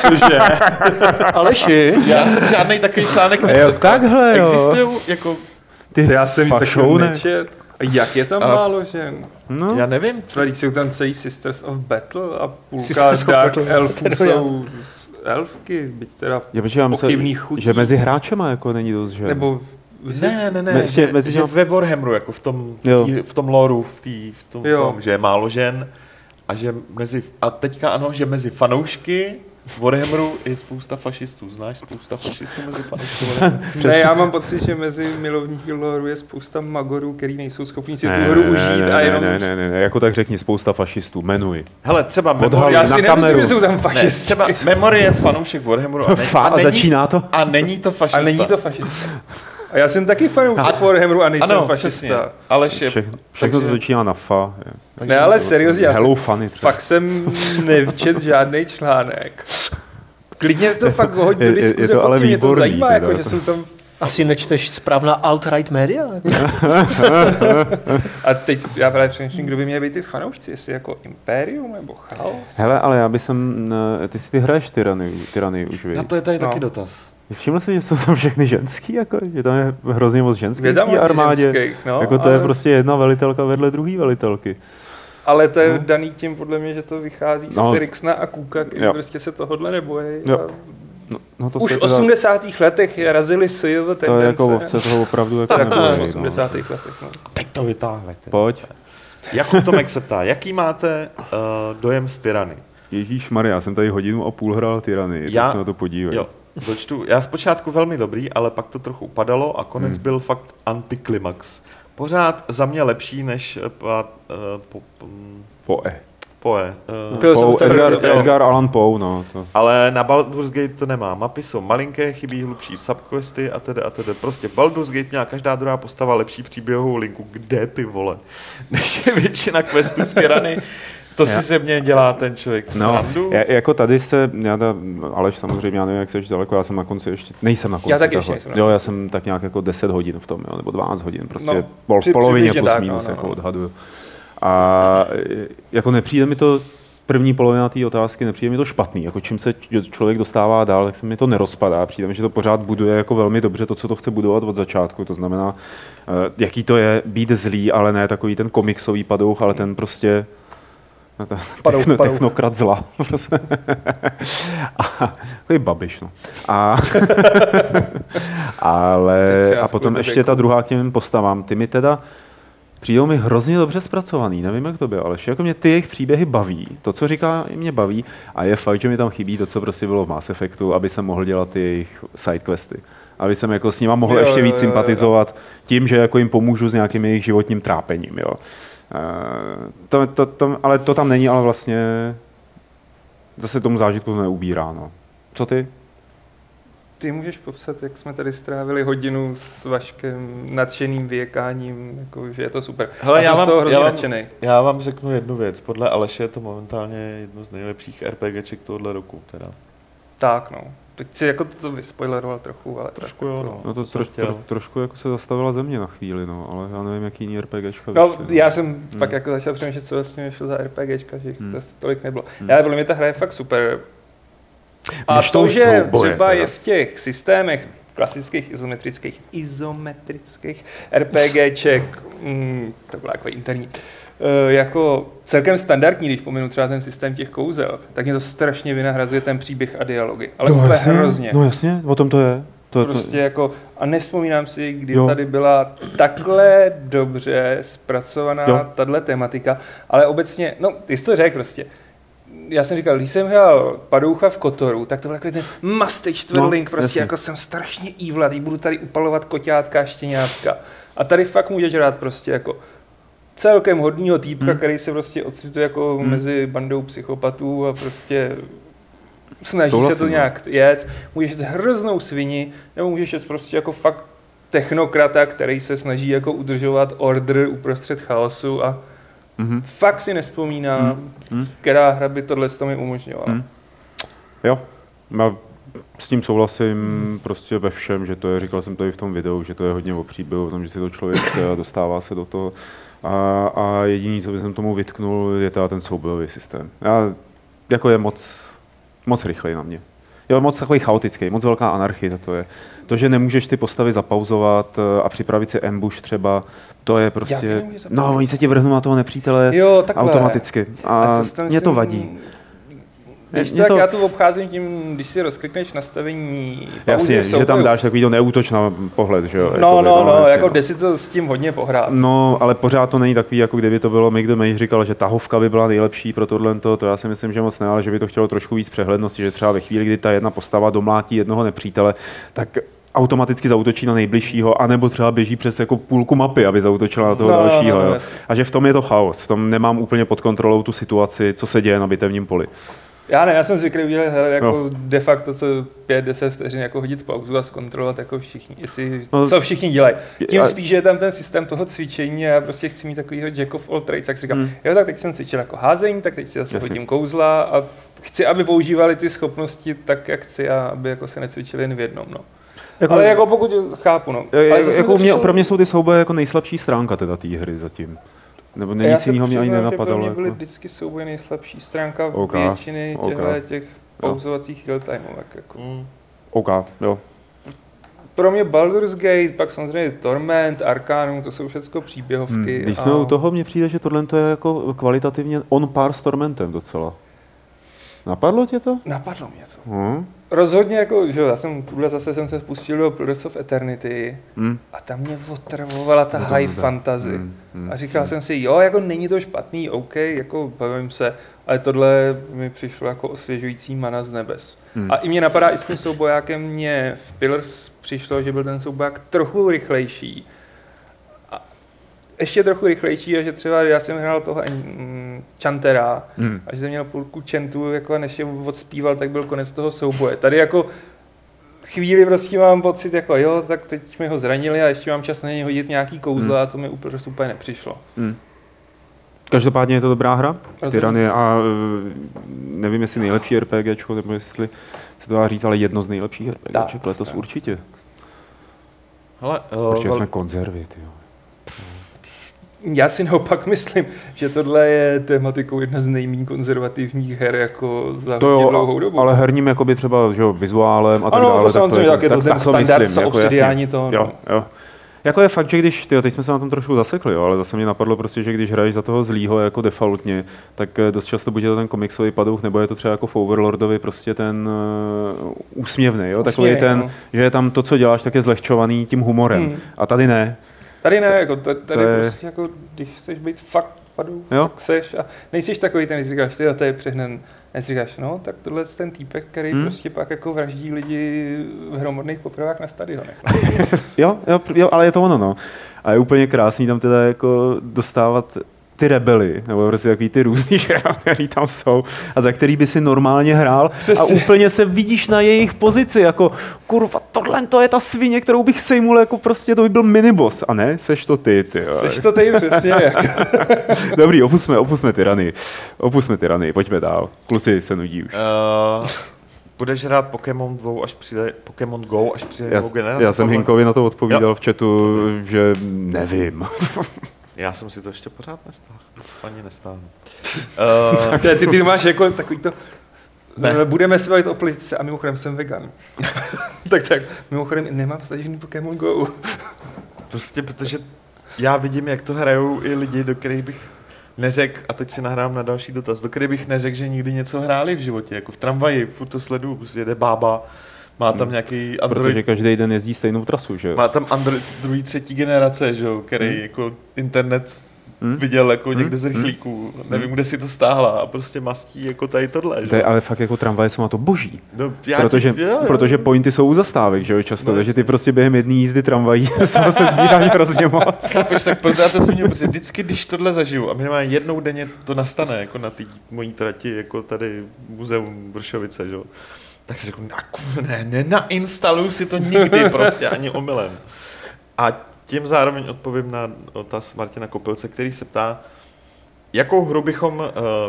Cože? [laughs] Aleši, Já jsem žádný takový článek Jo, nečetl. takhle jo. Existují jako, Ty já jsem nečet. A jak je tam A málo žen? No, já nevím, Tady jsou tam celý Sisters of Battle a půlka Sisters Dark Battle, Elfů jsou elfky, byť teda já, protože já pochybný myslím, chutí. že mezi hráčema jako není dost žen. Nebo ne, ne, ne, Ne, ještě že, mezi že ve Warhammeru, jako v tom, v, tý, v tom loreu, v, tý, v tom, tom, že je málo žen a že mezi, a teďka ano, že mezi fanoušky Warhammeru je spousta fašistů. Znáš spousta fašistů mezi fanoušky? [laughs] Ne, já mám pocit, že mezi milovníky loru je spousta magorů, který nejsou schopni si tu Ne, hru ne, užít ne, a ne, jenom... ne, ne, ne, ne, jako tak řekni spousta fašistů, jmenuj. Hele, třeba Memory, Já na si nemyslím, kameru. že jsou tam ne, fašisti. třeba Memory je fanoušek Warhammeru a, [laughs] ne, a, a není, začíná to? a není to fašista. A není to fašista. A já jsem taky fanoušek Warhammeru a nejsem ano, fašista. přesně. Aleš je... Vše, všechno to takže- začíná na fa. je. takže- Ne, ale seriózně, já Hello jsem, funny. třeba. fakt jsem nevčet žádný článek. Klidně to pak hoď do Je- je- je diskuze, to ale tím, mě to výborný, zajímá, teda. jako, že jsou tam... Asi nečteš správná alt-right média? A teď já právě přemýšlím, kdo by měl být ty fanoušci, jestli jako Imperium nebo Chaos. Hele, ale já bych sem, ty si ty hraješ tyrany, tyrany už, víš. Na to je tady No. taky dotaz. Všiml jsi, že jsou tam všechny ženský, jako, že tam je hrozně moc ženských Je v armádě. ženských, no, jako to je ale- prostě jedna velitelka vedle druhé velitelky. Ale to je daný tím podle mě, že to vychází No. z Trixna a Kuka, který Jo. prostě se tohohle nebojí. Jo. A No, no to Už v 80. letech razili Silv to je jako tendence. se toho opravdu jako tak nebojí, v no. 80. letech. No. Teď to vytáhnete. Pojď. Jakub Tomek se ptá, jaký máte uh, dojem z Tyrany? Ježíš Maria, já jsem tady hodinu a půl hrál tyrany. Já- tak se na to podívej. Jo, dočtu. Já zpočátku velmi dobrý, ale pak to trochu upadalo a konec Hmm. byl fakt antiklimax. Pořád za mě lepší než eh, pa, uh, po, po, Po E. poe. Uh, Poe, to Edgar, jo. Edgar Allan Poe, no. To. ale na Baldur's Gate to nemá. Mapy jsou malinké, chybí hlubší subquesty a tedy a tedy. Prostě Baldur's Gate měla každá druhá postava lepší příběhovou linku. Kde ty vole? [laughs] Než je většina questů v Tyrany. To Já- si ze mě dělá ten člověk No, srandu. já, jako tady se, já ta, Aleš samozřejmě, já nevím, jak jsi daleko, já jsem na konci ještě, nejsem na konci. Já taky ještě nejsem Jo, já jsem tak nějak jako 10 hodin v tom, jo, nebo 12 hodin, prostě No, no, pol, v při- polovině plus tak, minus, no, no, jako no. odhaduju. A jako nepřijde mi to, první polovina té otázky, nepřijde mi to špatný, jako čím se člověk dostává dál, tak se mi to nerozpadá, přijde mi, že to pořád buduje jako velmi dobře to, co to chce budovat od začátku, to znamená, eh, jaký to je být zlý, ale ne takový ten komiksový padouch, ale ten prostě [laughs] Padouch, techno, padouch. technokrat zla. Prostě. [laughs] a, takový babiš, no. A, [laughs] ale, a potom ještě ta druhá k těm postavám. Ty mi teda přijdou mi hrozně dobře zpracovaný, nevím jak to bylo, ale jako mě ty jejich příběhy baví, to, co říká, mě baví a je fakt, že mi tam chybí to, co prostě bylo v Mass Effectu, aby jsem mohl dělat ty jejich sidequesty. Aby jsem jako s nima mohl Jo, ještě jo, víc jo, jo. sympatizovat tím, že jako jim pomůžu s nějakým jejich životním trápením. Jo. Eh, To, to, to, ale to tam není, ale vlastně zase tomu zážitku to neubírá. No. Co ty? Ty můžeš popsat, jak jsme tady strávili hodinu s Vaškem nadšeným vyjekáním, jako, že je to super. Hele, já, já jsem vám- z toho hrozně já vám-. Já vám řeknu jednu věc. Podle Aleše je to momentálně jedno z nejlepších RPGček tohohle roku. Teda. Tak, no. Teď si jako to vyspoileroval trochu, ale Trošku tak, jo, jako- no. No to troš, chtěl. tro, trošku jako se zastavila země na chvíli, no, ale já nevím, jaký jiný RPGčka No, vyšly, já jsem Hmm. pak jako začal přemýšlet, co vlastně vyšlo za RPGčka, že Hmm. to tolik nebylo. Hmm. Ale podle mě ta hra je fakt super. A Než to, že souboje, třeba teda. je v těch systémech klasických izometrických, izometrických RPGček, mm, to bylo jako interní, jako celkem standardní, když pominu třeba ten systém těch kouzel, tak mě to strašně vynahrazuje ten příběh a dialogy. Ale no, úplně jasně, hrozně. No jasně, o tom to je. To, Prostě jako, a nevzpomínám si, kdy Jo. tady byla takhle dobře zpracovaná Jo. tahle tematika, ale obecně, no, ty jsi to řekl prostě. Já jsem říkal, když jsem hrál Padoucha v Kotoru, tak to byl takový ten mastý čtvrtlink, No, prostě jasně. jako jsem strašně evlatý, budu tady upalovat koťátka a štěňátka. A tady fakt můžeš hrát prostě jako celkem hodnýho týpka, Hmm. který se prostě ocituje jako Hmm. mezi bandou psychopatů a prostě snaží se Souhlasím, to no. nějak jet. Můžeš jít hroznou svini, nebo můžeš jít prostě jako fakt technokrata, který se snaží jako udržovat order uprostřed chaosu a Mhm. fakt si nespomínám, Hmm. Hmm. která hra by tohle to mi umožňovala. Hmm. Jo, já s tím souhlasím prostě ve všem, že to je, říkal jsem to i v tom videu, že to je hodně o příběhu, o tom, že si to člověk a dostává se do toho. A, a jediný, co bych tomu vytknul, je teda ten soubojový systém. Já, jako je moc, moc rychlej na mě. Je moc takový chaotický, moc velká anarchie to je. To, že nemůžeš ty postavy zapauzovat eh, a připravit si ambush třeba, to je prostě... No, oni se ti vrhnou na toho nepřítele Jo, takhle. automaticky. A, to tam mě to vadí. Když tak to- já to obcházím tím, když si rozklikneš nastavení Jasně, v že tam dáš takový to neútoč na pohled, že jo? No, jakoby, no, no, jasně, jako jde si to s tím hodně pohrát. No, ale pořád to není takový, jako kdyby to bylo, the Mage říkal, že tahovka by byla nejlepší pro tohle, to já si myslím, že moc ne, ale že by to chtělo trošku víc přehlednosti, že třeba ve chvíli, kdy ta jedna postava domlátí jednoho nepřítele, tak automaticky zautočí na nejbližšího, anebo třeba běží přes jako půlku mapy, aby zautočila na toho No, no, dalšího. no, no, jo. jasně. A že v tom je to chaos, v tom nemám úplně pod kontrolou tu situaci, co se děje na bitevním poli. Já ne, já jsem zvyklý udělat hele, jako No. de facto co 5-10 vteřin jako hodit pauzu a zkontrolovat jako všichni, jestli, No, co všichni dělají. Tím a- spíš, že je tam ten systém toho cvičení a já prostě chci mít takovýho jack of all trades, tak říkám, Hmm. jo tak teď jsem cvičil jako házení, tak teď si zase Jasně. hodím kouzla a chci, aby používali ty schopnosti tak, jak chci a aby jako se necvičili jen v jednom. No. Jako, Ale jako pokud chápu, no. Ale jako mě, přišlo- pro mě jsou ty souboje jako nejslabší stránka teda té hry zatím. Nebo Já nic jiného mě ani přiznám, že nenapadalo. Pro mě byly Jako. vždycky souboje nejslabší stránka OK, většiny OK. těchto těch pauzovacích real timeovek. Jako. Mm. OK, jo. Pro mě Baldur's Gate, pak samozřejmě Torment, Arcanum, to jsou všechno příběhovky. Hmm. Když jsme u toho, mně přijde, že tohle je jako kvalitativně on par s Tormentem docela. Napadlo tě to? Napadlo mě to. Hm? Rozhodně jako, že já jsem tuhle zase jsem se spustil do Pillars of Eternity Hm? a tam mě otrvovala ta No high bude. fantasy. Hm, hm, A říkal hm. jsem si, jo, jako není to špatný, OK, jako bavím se, ale tohle mi přišlo jako osvěžující mana z nebes. hm. A i mě napadá i s tím soubojákem, mě v Pillars přišlo, že byl ten souboják trochu rychlejší. A ještě trochu rychlejší a že třeba já jsem hrál toho mm, Chantera Hm. a že jsem měl půlku čentů, jako než je odspíval, tak byl konec toho souboje. Tady jako chvíli prostě mám pocit, jako jo, tak teď mi ho zranili a ještě mám čas na něj hodit nějaký kouzla a to mi úplně, prostě úplně nepřišlo. Hm. Každopádně je to dobrá hra. Tyrany a eh, nevím, jestli nejlepší RPGčko, nebo jestli se to dá říct, ale jedno z nejlepších RPGček Tak, letos tak. určitě. Hele, uh, Protože jsme konzervy, tyjo. Já si naopak [laughs] myslím, že tohle je tématikou jedna z nejméně konzervativních her jako za To jo, dlouhou dobu. ale herním jakoby třeba že jo, vizuálem a tak Ano, dále. to samozřejmě, tak je to ten standard, co jako to, no. Jo, jo. Jako je fakt, že když, tyjo, teď jsme se na tom trošku zasekli, jo, ale zase mě napadlo prostě, že když hraješ za toho zlýho jako defaultně, tak eh, dost často buď je to ten komiksový padouch, nebo je to třeba jako v Overlordovi prostě ten uh, úsměvný, jo, takový Úsměvný, ten, no. že je tam to, co děláš, tak je zlehčovaný tím humorem. Hmm. A tady ne. Tady ne, jako tady je- prostě jako, když chceš být fakt padou, Jo. tak seš a nejsiš takový ten, když říkáš, ty to je přehnen, a říkáš, no, tak tohle je ten týpek, který Hmm. prostě pak jako vraždí lidi v hromadných popravách na stadionech. [laughs] No. Jo, jo, jo, ale je to ono, no. A je úplně krásný tam teda jako dostávat ty rebely, nebo prostě takový ty různý [laughs] žrát, který tam jsou a za který by si normálně hrál Přesně. a úplně se vidíš na jejich pozici, jako kurva, tohle to je ta svině, kterou bych sejmul, jako prostě to by byl minibos, a ne, seš to ty, ty jo. Seš to tady přesně, [laughs] jako. Dobrý, opusme, opusme tyrany, opusme tyrany, pojďme dál, kluci se nudí už. Uh, budeš hrát Pokémon 2, až přijde Pokémon Go, až přijde Já, novou generaci? já jsem? Hinkovi na to odpovídal v chatu, že nevím. [laughs] Já jsem si to ještě pořád nestáhl. Ani nestáhnu. [laughs] Uh, Ty, ty, ty máš jako takový to, ne. budeme se bavit o politice a mimochodem jsem vegan. [laughs] tak tak, mimochodem nemám stažený Pokémon Go. [laughs] prostě protože já vidím, jak to hrajou i lidi, do kterých bych neřekl, a teď si nahrám na další dotaz, do kterých bych neřekl, že nikdy něco hráli v životě, jako v tramvaji, furt to sleduju, prostě jede bába, má tam Hmm. nějaký Android, Protože každý den jezdí stejnou trasu, že jo? má tam Android druhý, třetí generace, že jo, který Hmm. jako internet Hmm? viděl jako Hmm? někde z rychlíků, nevím, kde si to stáhla a prostě mastí jako tady tohle, že To je ale fakt jako tramvaje jsou na to boží. No, já Protože, ti, jo, jo. protože pointy jsou u zastávek, že jo, často, No, takže ty prostě během jedné jízdy tramvají [laughs] z toho se sbíráš hrozně moc. [laughs] Chápeš, tak proto to jsem měl, protože vždycky, když tohle zažiju, a minimálně jednou denně to nastane, jako na té mojí trati, jako tady muzeum Vršovice, že? jo, tak si řeknu, "Na kur- ne, nenainstaluju si to nikdy prostě, ani omylem. A tím zároveň odpovím na otaz Martina Kopilce, který se ptá, jakou hru bychom uh,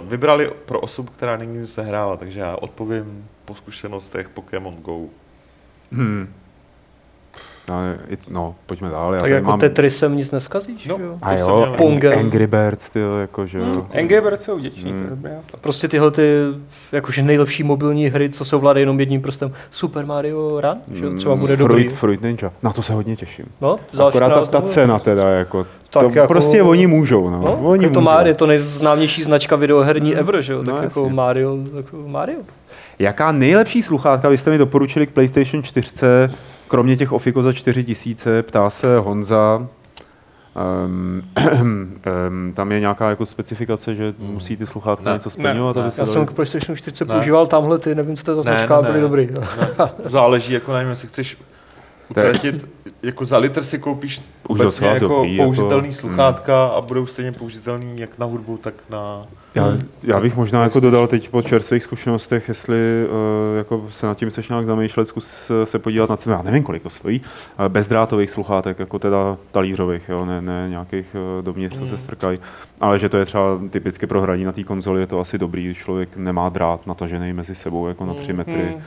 vybrali pro osobu, která nic nehrála, takže já odpovím po zkušenostech Pokémon Go. Hmm. No, no, pojďme dál. Já Tak jako mám... Tetrisem nic neskazíš, No. jo? A jo. Pongem. Angry Birds, ty jo, jako, že jo. Hmm. NG Birds jsou vděční, to je Hmm. dobré. Prostě tyhle ty jakože nejlepší mobilní hry, co se ovládají jenom jedním prstem. Super Mario Run, že jo, třeba bude Fruit, dobrý. Fruit Ninja, na to se hodně těším. No, Akorát ta, ta cena teda, jako, tak to prostě oni můžou, no. No, oni je to, můžou. Mario, je to nejznámější značka videoherní ever, že jo? Tak No, jako jasně. Mario, jako Mario. Jaká nejlepší sluchátka byste mi doporučili k PlayStation 4, kromě těch Ofiko za 4000, ptá se Honza. Um, um, [clears throat] tam je nějaká jako specifikace, že musí ty sluchátka Ne. něco splňovat, Ne, ne. Já jsem k PlayStation 4 Ne. používal tamhle ty, nevím, co to je za značka, ne, byly ne. dobrý. Ne, záleží, jako nevím, jestli chceš utratit, jako za litr si koupíš Už obecně jako dobrý, jako- použitelný mm. sluchátka a budou stejně použitelný jak na hudbu, tak na... Já, já bych možná jako dodal teď po čerstvých zkušenostech, jestli uh, jako se nad tím chceš nějak zamýšlet, zkus eh, se podívat na cenu, já nevím, kolik to stojí, bezdrátových sluchátek, jako teda talířových, jo, ne, ne nějakých uh, dovnitř, co se strkají, ale že to je třeba typicky pro hraní na té konzoli, je to asi dobrý, člověk nemá drát natažený mezi sebou jako na 3 metry, Hmm.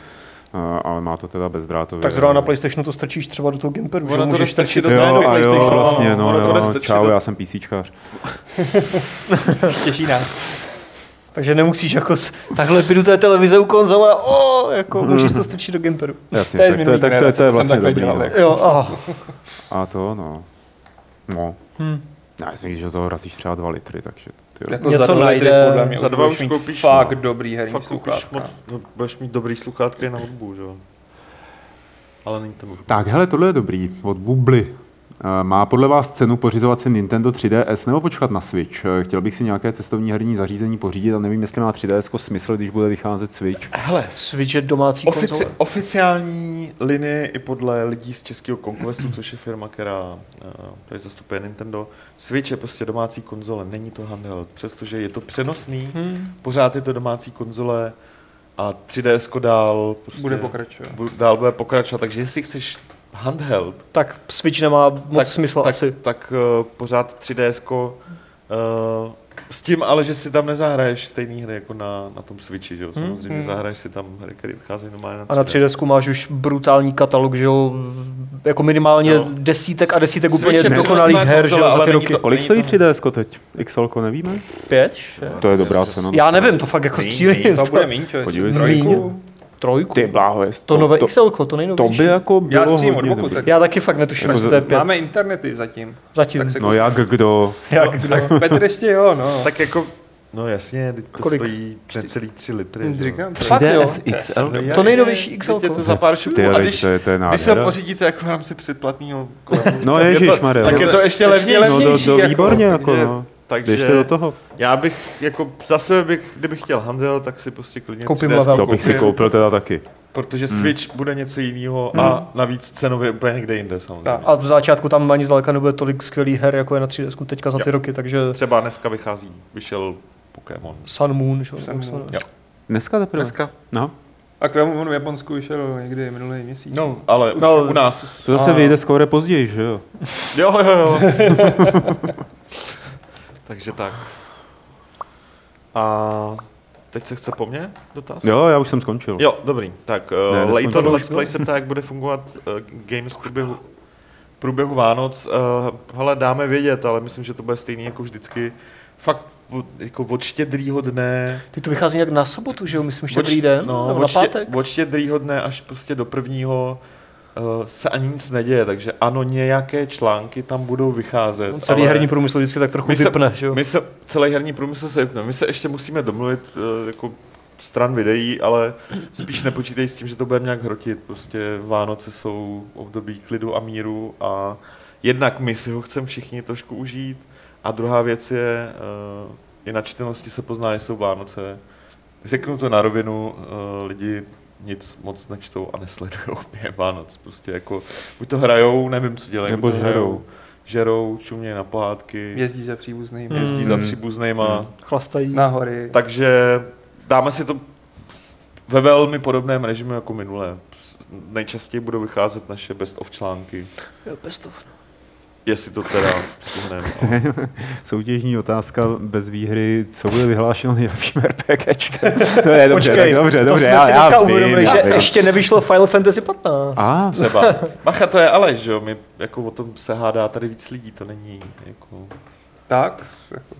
Ale má to teda bezdrátově. Tak zrovna na PlayStationu to strčíš třeba do toho Gimperu, že Ono to můžeš strčit do do toho Jo, do a jo, vlastně, no, ono to jo, strčit čau, do- já jsem PCčkář. [laughs] Těší nás. Takže nemusíš jako s, takhle jdu té televize u konzole, o, jako můžeš to strčit do Gimperu. Jasně, To je tak to, je, tak to, je, to je to jsem vlastně takhle dobrý. dělal, no. jako. Jo, aha. A to, no. No. Hm. Já myslím, že toho razíš třeba 2 litry, takže ty jo. Jako Něco za najde, podle mě za dva budeš už mít koupíš, fakt no. dobrý herní Fakt sluchátka. moc, no, budeš mít dobrý sluchátka i na hudbu, že jo? Ale není to nutné. Tak, hele, tohle je dobrý, od Bubly. Eh, Má podle vás cenu pořizovat si Nintendo 3DS nebo počkat na Switch? Eh, Chtěl bych si nějaké cestovní herní zařízení pořídit a nevím, jestli má 3DS smysl, když bude vycházet Switch. Hele, Switch je domácí Ofici- konzole. oficiální linie i podle lidí z českého Conquestu, což je firma, která tady zastupuje Nintendo, Switch je prostě domácí konzole, není to handheld. Přestože je to přenosný, Hm. pořád je to domácí konzole a 3DS dál prostě Bude pokračovat. dál bude pokračovat, takže jestli chceš handheld, Tak Switch nemá moc tak, smysl tak, asi. tak uh, pořád 3DS uh, s tím ale, že si tam nezahraješ stejný hry jako na, na tom Switchi, že jo? Samozřejmě hmm. zahraješ si tam hry, které vycházejí normálně na 3DS. A na 3DS máš už brutální katalog, že jo, jako minimálně No. desítek a desítek Switch úplně dokonalých her, že jo, za ale ty roky. to- Kolik stojí to- 3DS teď? XL, nevíme? Pět? To je dobrá cena. Já nevím, to fakt jako střílím. To bude méně, člověk. Podívej se. Trojku. Ty bláho, jest To nové to, XL, to to nejnovější. by jako bylo Já střílím od boku, tak Já taky fakt netuším, Jako jestli to je pět. máme internety zatím. Zatím. tak se- No jak kdo? [laughs] Jak kdo? Petr ještě jo, no. Tak jako, no jasně, teď to Kolik? stojí necelý 3 litry. že jo. Říkám, to- Fakt jo. 3DS XL? No jasně, To nejnovější XL. Je to za pár šupů. Ty, A když, to je, to je když se pořídíte jako v rámci předplatného No tak je to- tak je to ještě levně, No to, levnější. to jako, výborně, jako, no. Takže Běžte do toho. já bych, jako za sebe bych, kdybych chtěl handel, tak si prostě klidně Koupím 3DS level. To bych si koupil teda taky. Protože Switch bude něco jiného a navíc cenově úplně někde jinde samozřejmě. Tak. A v začátku tam ani zdaleka nebude tolik skvělých her, jako je na 3DS teďka za ty Jo. roky, takže Třeba dneska vychází, vyšel Pokémon. Sun Moon, že? jo, Sun Moon. Jo. Dneska teprve? Dneska? No. A k tomu v Japonsku vyšel někdy minulý měsíc. No, ale už No. u nás. To zase A- vyjde skoro později, že jo? Jo, jo, jo. [laughs] Takže tak. A teď se chce po mně dotaz? Jo, já už jsem skončil. Jo, dobrý. Tak Ne, uh, neskončil. Layton Let's Play se ptá, jak bude fungovat uh, Games v průběhu, v průběhu Vánoc. Uh, hele, dáme vědět, ale myslím, že to bude stejný jako vždycky. Fakt od, jako od štědrýho dne, Ty to vychází nějak na sobotu, že jo? Myslím, od, štědrý den, no, nebo na od, pátek. od štědrýho dne až prostě do prvního se ani nic neděje, takže ano, nějaké články tam budou vycházet. On celý ale herní průmysl vždycky tak trochu my se- vypne, že jo? My se, celý herní průmysl se vypne. My se ještě musíme domluvit uh, jako stran videí, ale spíš nepočítej s tím, že to bude nějak hrotit. Prostě Vánoce jsou období klidu a míru a jednak my si ho chceme všichni trošku užít a druhá věc je, uh, i na čtenosti se pozná, že jsou Vánoce. Řeknu to na rovinu, lidi nic moc nečtou a nesledují [laughs] během Vánoc. Prostě jako, buď to hrajou, nevím, co dělají. Nebo to hrajou, žerou. žerou, čumějí na pohádky, Jezdí za příbuzným, Hmm. jezdí za příbuznýma. Chlastají. na hory. Takže dáme si to ve velmi podobném režimu jako minulé. Nejčastěji budou vycházet naše best of články, Jo, best of. Jestli to teda stihneme. ale- [laughs] Soutěžní otázka bez výhry, co bude vyhlášeno nejlepším RPGčkem? [laughs] To je dobře, Počkej, tak dobře, to dobře, jsme já, si já dneska vím, uvědomili, já že vím. ještě nevyšlo Final Fantasy 15. A, Třeba. Macha, to je Aleš, že jo? My, jako o tom se hádá tady víc lidí, to není jako... Tak?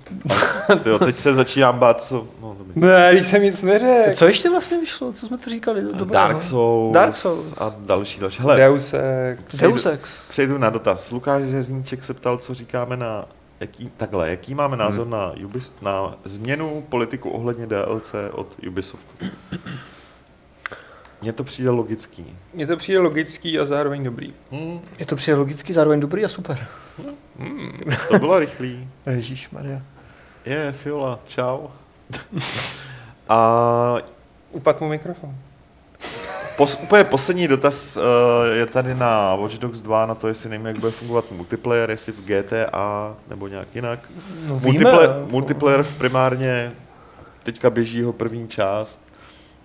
[laughs] Tyjo, teď se začínám bát, co... No, dobrý. Ne, když jsem nic neřekl. Co ještě vlastně vyšlo? Co jsme to říkali? Dobrého? Dark Souls, Dark Souls. a další, další. Hele, Deus Ex. Deus Ex. přejdu na dotaz. Lukáš Řezníček se ptal, co říkáme na jaký, takhle, jaký máme názor na, Ubis, na změnu politiku ohledně DLC od Ubisoftu? Mně to přijde logický. Mně to přijde logický a zároveň dobrý. Hm, Je to přijde logicky, zároveň dobrý a super. to bylo rychlý. [laughs] Ježíš Maria. Je, Fiola, čau. [laughs] A Upad mu mikrofon. pos, úplně poslední dotaz uh, je tady na Watch Dogs 2, na to, jestli nevím, jak bude fungovat multiplayer, jestli v GTA nebo nějak jinak. No, Multiplayer, víme, multiplayer primárně teďka běží jeho první část,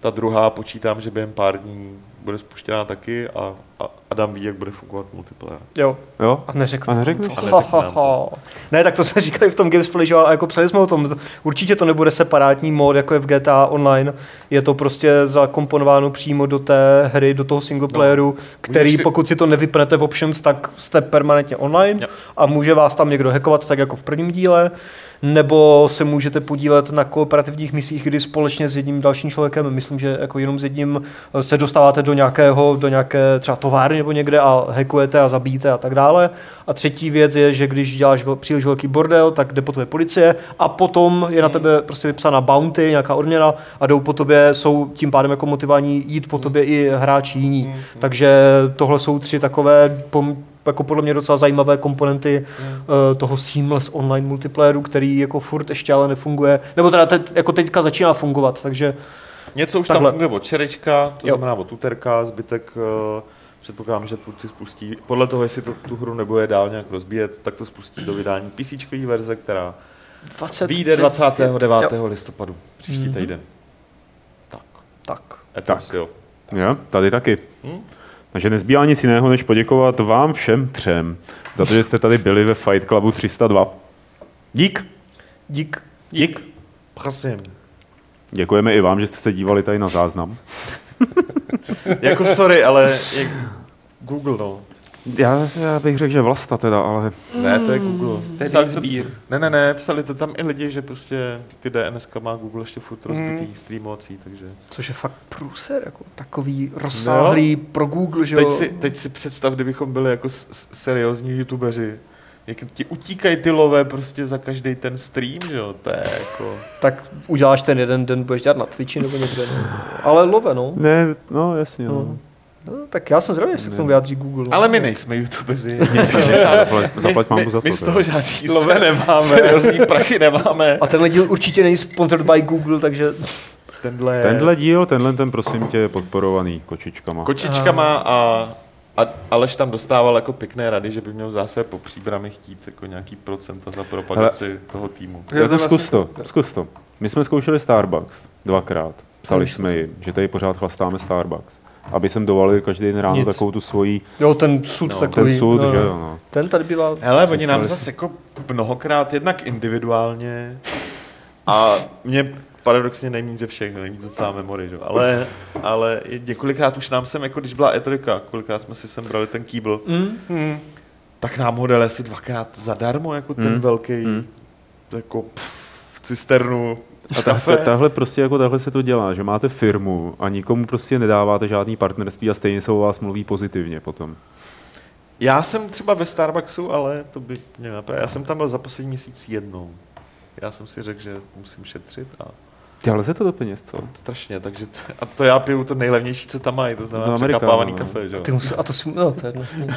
ta druhá počítám, že během pár dní bude spuštěná taky a, a Adam ví, jak bude fungovat multiplayer. Jo, Jo? a neřekl. A neřekneš? A neřekl nám to. [laughs] Ne, tak to jsme říkali v tom Gamesplay, že jako psali jsme o tom, určitě to nebude separátní mod, jako je v GTA Online, je to prostě zakomponováno přímo do té hry, do toho singleplayeru, který Můžeš si- pokud si to nevypnete v options, tak jste permanentně online Jo. a může vás tam někdo hackovat, tak jako v prvním díle, nebo se můžete podílet na kooperativních misích, kdy společně s jedním dalším člověkem, myslím, že jako jenom s jedním eh, se dostáváte do nějakého, do nějaké třeba továrny nebo někde a hackujete a zabíjíte a tak dále. A třetí věc je, že když děláš příliš velký bordel, tak jde po tobě policie a potom je na tebe prostě vypsána bounty, nějaká odměna a jdou po tobě, jsou tím pádem jako motivální jít po tobě i hráči jiní. Takže tohle jsou tři takové pom- jako podle mě docela zajímavé komponenty uh, toho seamless online multiplayeru, který jako furt ještě ale nefunguje, nebo teda teď, jako teďka začíná fungovat, takže Něco už Takhle. tam funguje od čerečka, to Jo. znamená od úterka, zbytek uh, předpokládám, že tvůrci spustí, podle toho, jestli to, tu hru nebude dál nějak rozbíjet, tak to spustí do vydání PC verze, která 20... vyjde 29. Jo. listopadu, příští Mhm. týden. Tak, Tak. Etos, jo. Jo, tady taky. Hm? Takže nezbývá nic jiného, než poděkovat vám všem třem za to, že jste tady byli ve Fight Clubu 302. Dík. Dík. Dík. Prosím. Děkujeme i vám, že jste se dívali tady na záznam. [laughs] Jako sorry, ale jak Google, no. Já, já bych řekl, že Vlasta teda, ale Ne, to je Google. To je Psali sbír. Ne, ne, ne, psali to tam i lidi, že prostě ty DNS má Google ještě furt rozbitý streamovací, takže... Což je fakt průser, jako takový rozsáhlý pro Google, že Teď jo. si, teď si představ, kdybychom byli jako s, s, seriózní youtubeři, jak ti utíkají ty lové prostě za každý ten stream, že jo, to je jako... Tak uděláš ten jeden den, budeš dělat na Twitchi nebo někde. No. Ale love, no. ne, no jasně. No. no. No. tak já jsem zvědavý, jestli se k tomu vyjádří Google. no. Ale my nejsme youtubeři. [laughs] [laughs] Zaplať, mám za to. my, z toho žádný Love nemáme. seriózní prachy nemáme. A tenhle díl určitě není sponsored by Google, takže Tenhle, Tenhle díl, tenhle ten prosím tě je podporovaný kočičkama. kočičkama a, a Aleš tam dostával jako pěkné rady, že by měl zase po příbrami chtít jako nějaký procenta za propagaci Hele. toho týmu. Já to vlastně zkus to, zkus to. My jsme zkoušeli Starbucks dvakrát. Psali jsme jim, že tady pořád chlastáme Starbucks. Aby sem dovalili každý den ráno Nic. takovou tu svoji, jo, ten sud No, takový. ten sud, no, že no. jo, no. Ten tady bývá. Hele, oni nám zase jako mnohokrát, jednak individuálně a mě paradoxně nejméně ze všech, nejvíc docela memory, že? jo. ale, ale několikrát už nám sem, jako když byla E3, kolikrát jsme si sem brali ten kýbl, Mm. Hmm. tak nám ho dali asi dvakrát zadarmo, jako ten Hmm. velký, Hmm. jako pff, cisternu A kafe. takhle, tahle prostě jako takhle se to dělá, že máte firmu a nikomu prostě nedáváte žádný partnerství a stejně se o vás mluví pozitivně potom. Já jsem třeba ve Starbucksu, ale to by mě napravil. Já jsem tam byl za poslední měsíc jednou. Já jsem si řekl, že musím šetřit a Dělali se to do peněz, co? strašně, takže to, a to já piju to nejlevnější, co tam mají, to znamená No, překapávaný no. kafe, že jo. Ty musí, a to si, no, to je.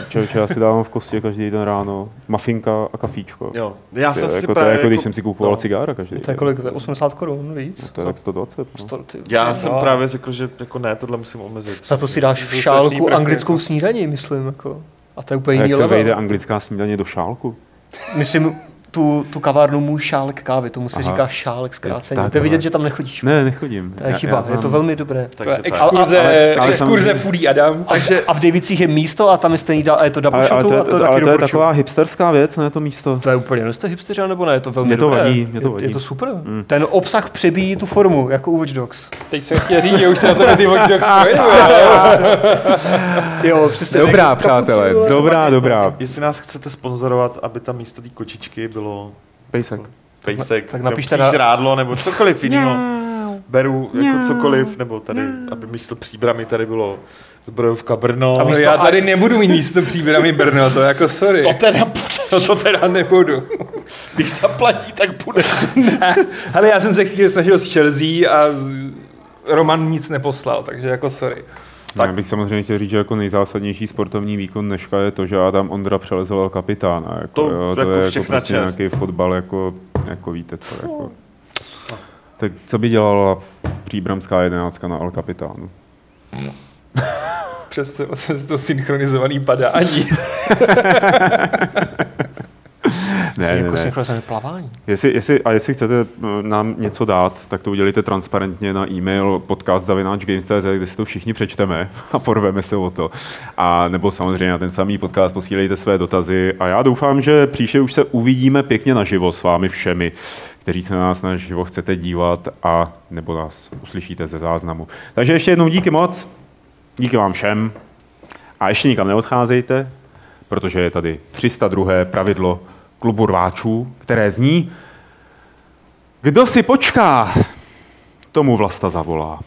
Člověče, já si dávám v kostě každý den ráno mafinka a kafíčko. Jo, já To jsem je, si jako, to je právě jako, když jsem si kupoval no. cigára každý To je kolik? To je 80 korun víc? To je tak 120. No. Sto- ty- Já jsem No. právě řekl, že jako ne, tohle musím omezit. Za to si dáš v šálku anglickou jako. snídaní, myslím. Jako. A to je úplně A jak jiný se vejde anglická snídaně do šálku? Myslím, tu, tu kavárnu můj šálek kávy, tomu se Aha. říká šálek zkráceně. tak, To je vidět, ale- že tam nechodíš. Ne, nechodím. To je Já- chyba, já je to velmi dobré. To je Takže tak. exkurze, Ale- ale- ale exkurze samozřejmě- Foodie Adam. Takže A v Davicích je místo a tam je stejný, a je to double Ale, ale, to, je, a to, taky ale to je taková hipsterská věc, ne to místo. To je úplně, no jste hipsteři, nebo ne? Je to velmi Mě to dobré. vadí, mě to je, vadí. je to super. Mm. Ten obsah přebíjí tu formu, jako u Watch Dogs. Teď jsem chtěl říct, že už se na tebe ty Watch Dogs. [laughs] Jo, přesně. Dobrá, přátelé, ale- dobrá, dobrá. jestli nás chcete sponzorovat, aby tam místo té kočičky bylo Pejsek. pejsek, tak na- rádlo, nebo cokoliv jiného. Beru jako cokoliv, nebo tady, aby místo příbramy tady bylo zbrojovka Brno. No, já tady nebudu mít místo příbramy Brno, to jako sorry. To teda [laughs] bude. No to teda nebudu. Když zaplatí, tak bude. [laughs] Ale já jsem se chvíli snažil s Chelsea a Roman nic neposlal, takže jako sorry. Tak. Já bych samozřejmě chtěl říct, že jako nejzásadnější sportovní výkon dneška je to, že Adam Ondra přelezoval kapitána. Jako, To jo, to jako je jako všechna prostě čest. nějaký fotbal, jako, jako víte co. Jako. Tak co by dělala příbramská jedenáctka na Al Kapitánu? Přes to, přes to synchronizovaný padání. [laughs] Ne, ne, jako ne. synchronizované plavání. Jestli, jestli, a jestli chcete eh, nám něco dát, tak to udělejte transparentně na e-mail podcast.games.cz, kde si to všichni přečteme [laughs] a porveme se o to. A nebo samozřejmě na ten samý podcast posílejte své dotazy a já doufám, že příště už se uvidíme pěkně naživo s vámi všemi, kteří se na nás naživo chcete dívat a nebo nás uslyšíte ze záznamu. Takže ještě jednou díky moc, díky vám všem a ještě nikam neodcházejte, protože je tady 302. pravidlo klubu rváčů, které zní Kdo si počká, tomu vlasta zavolá.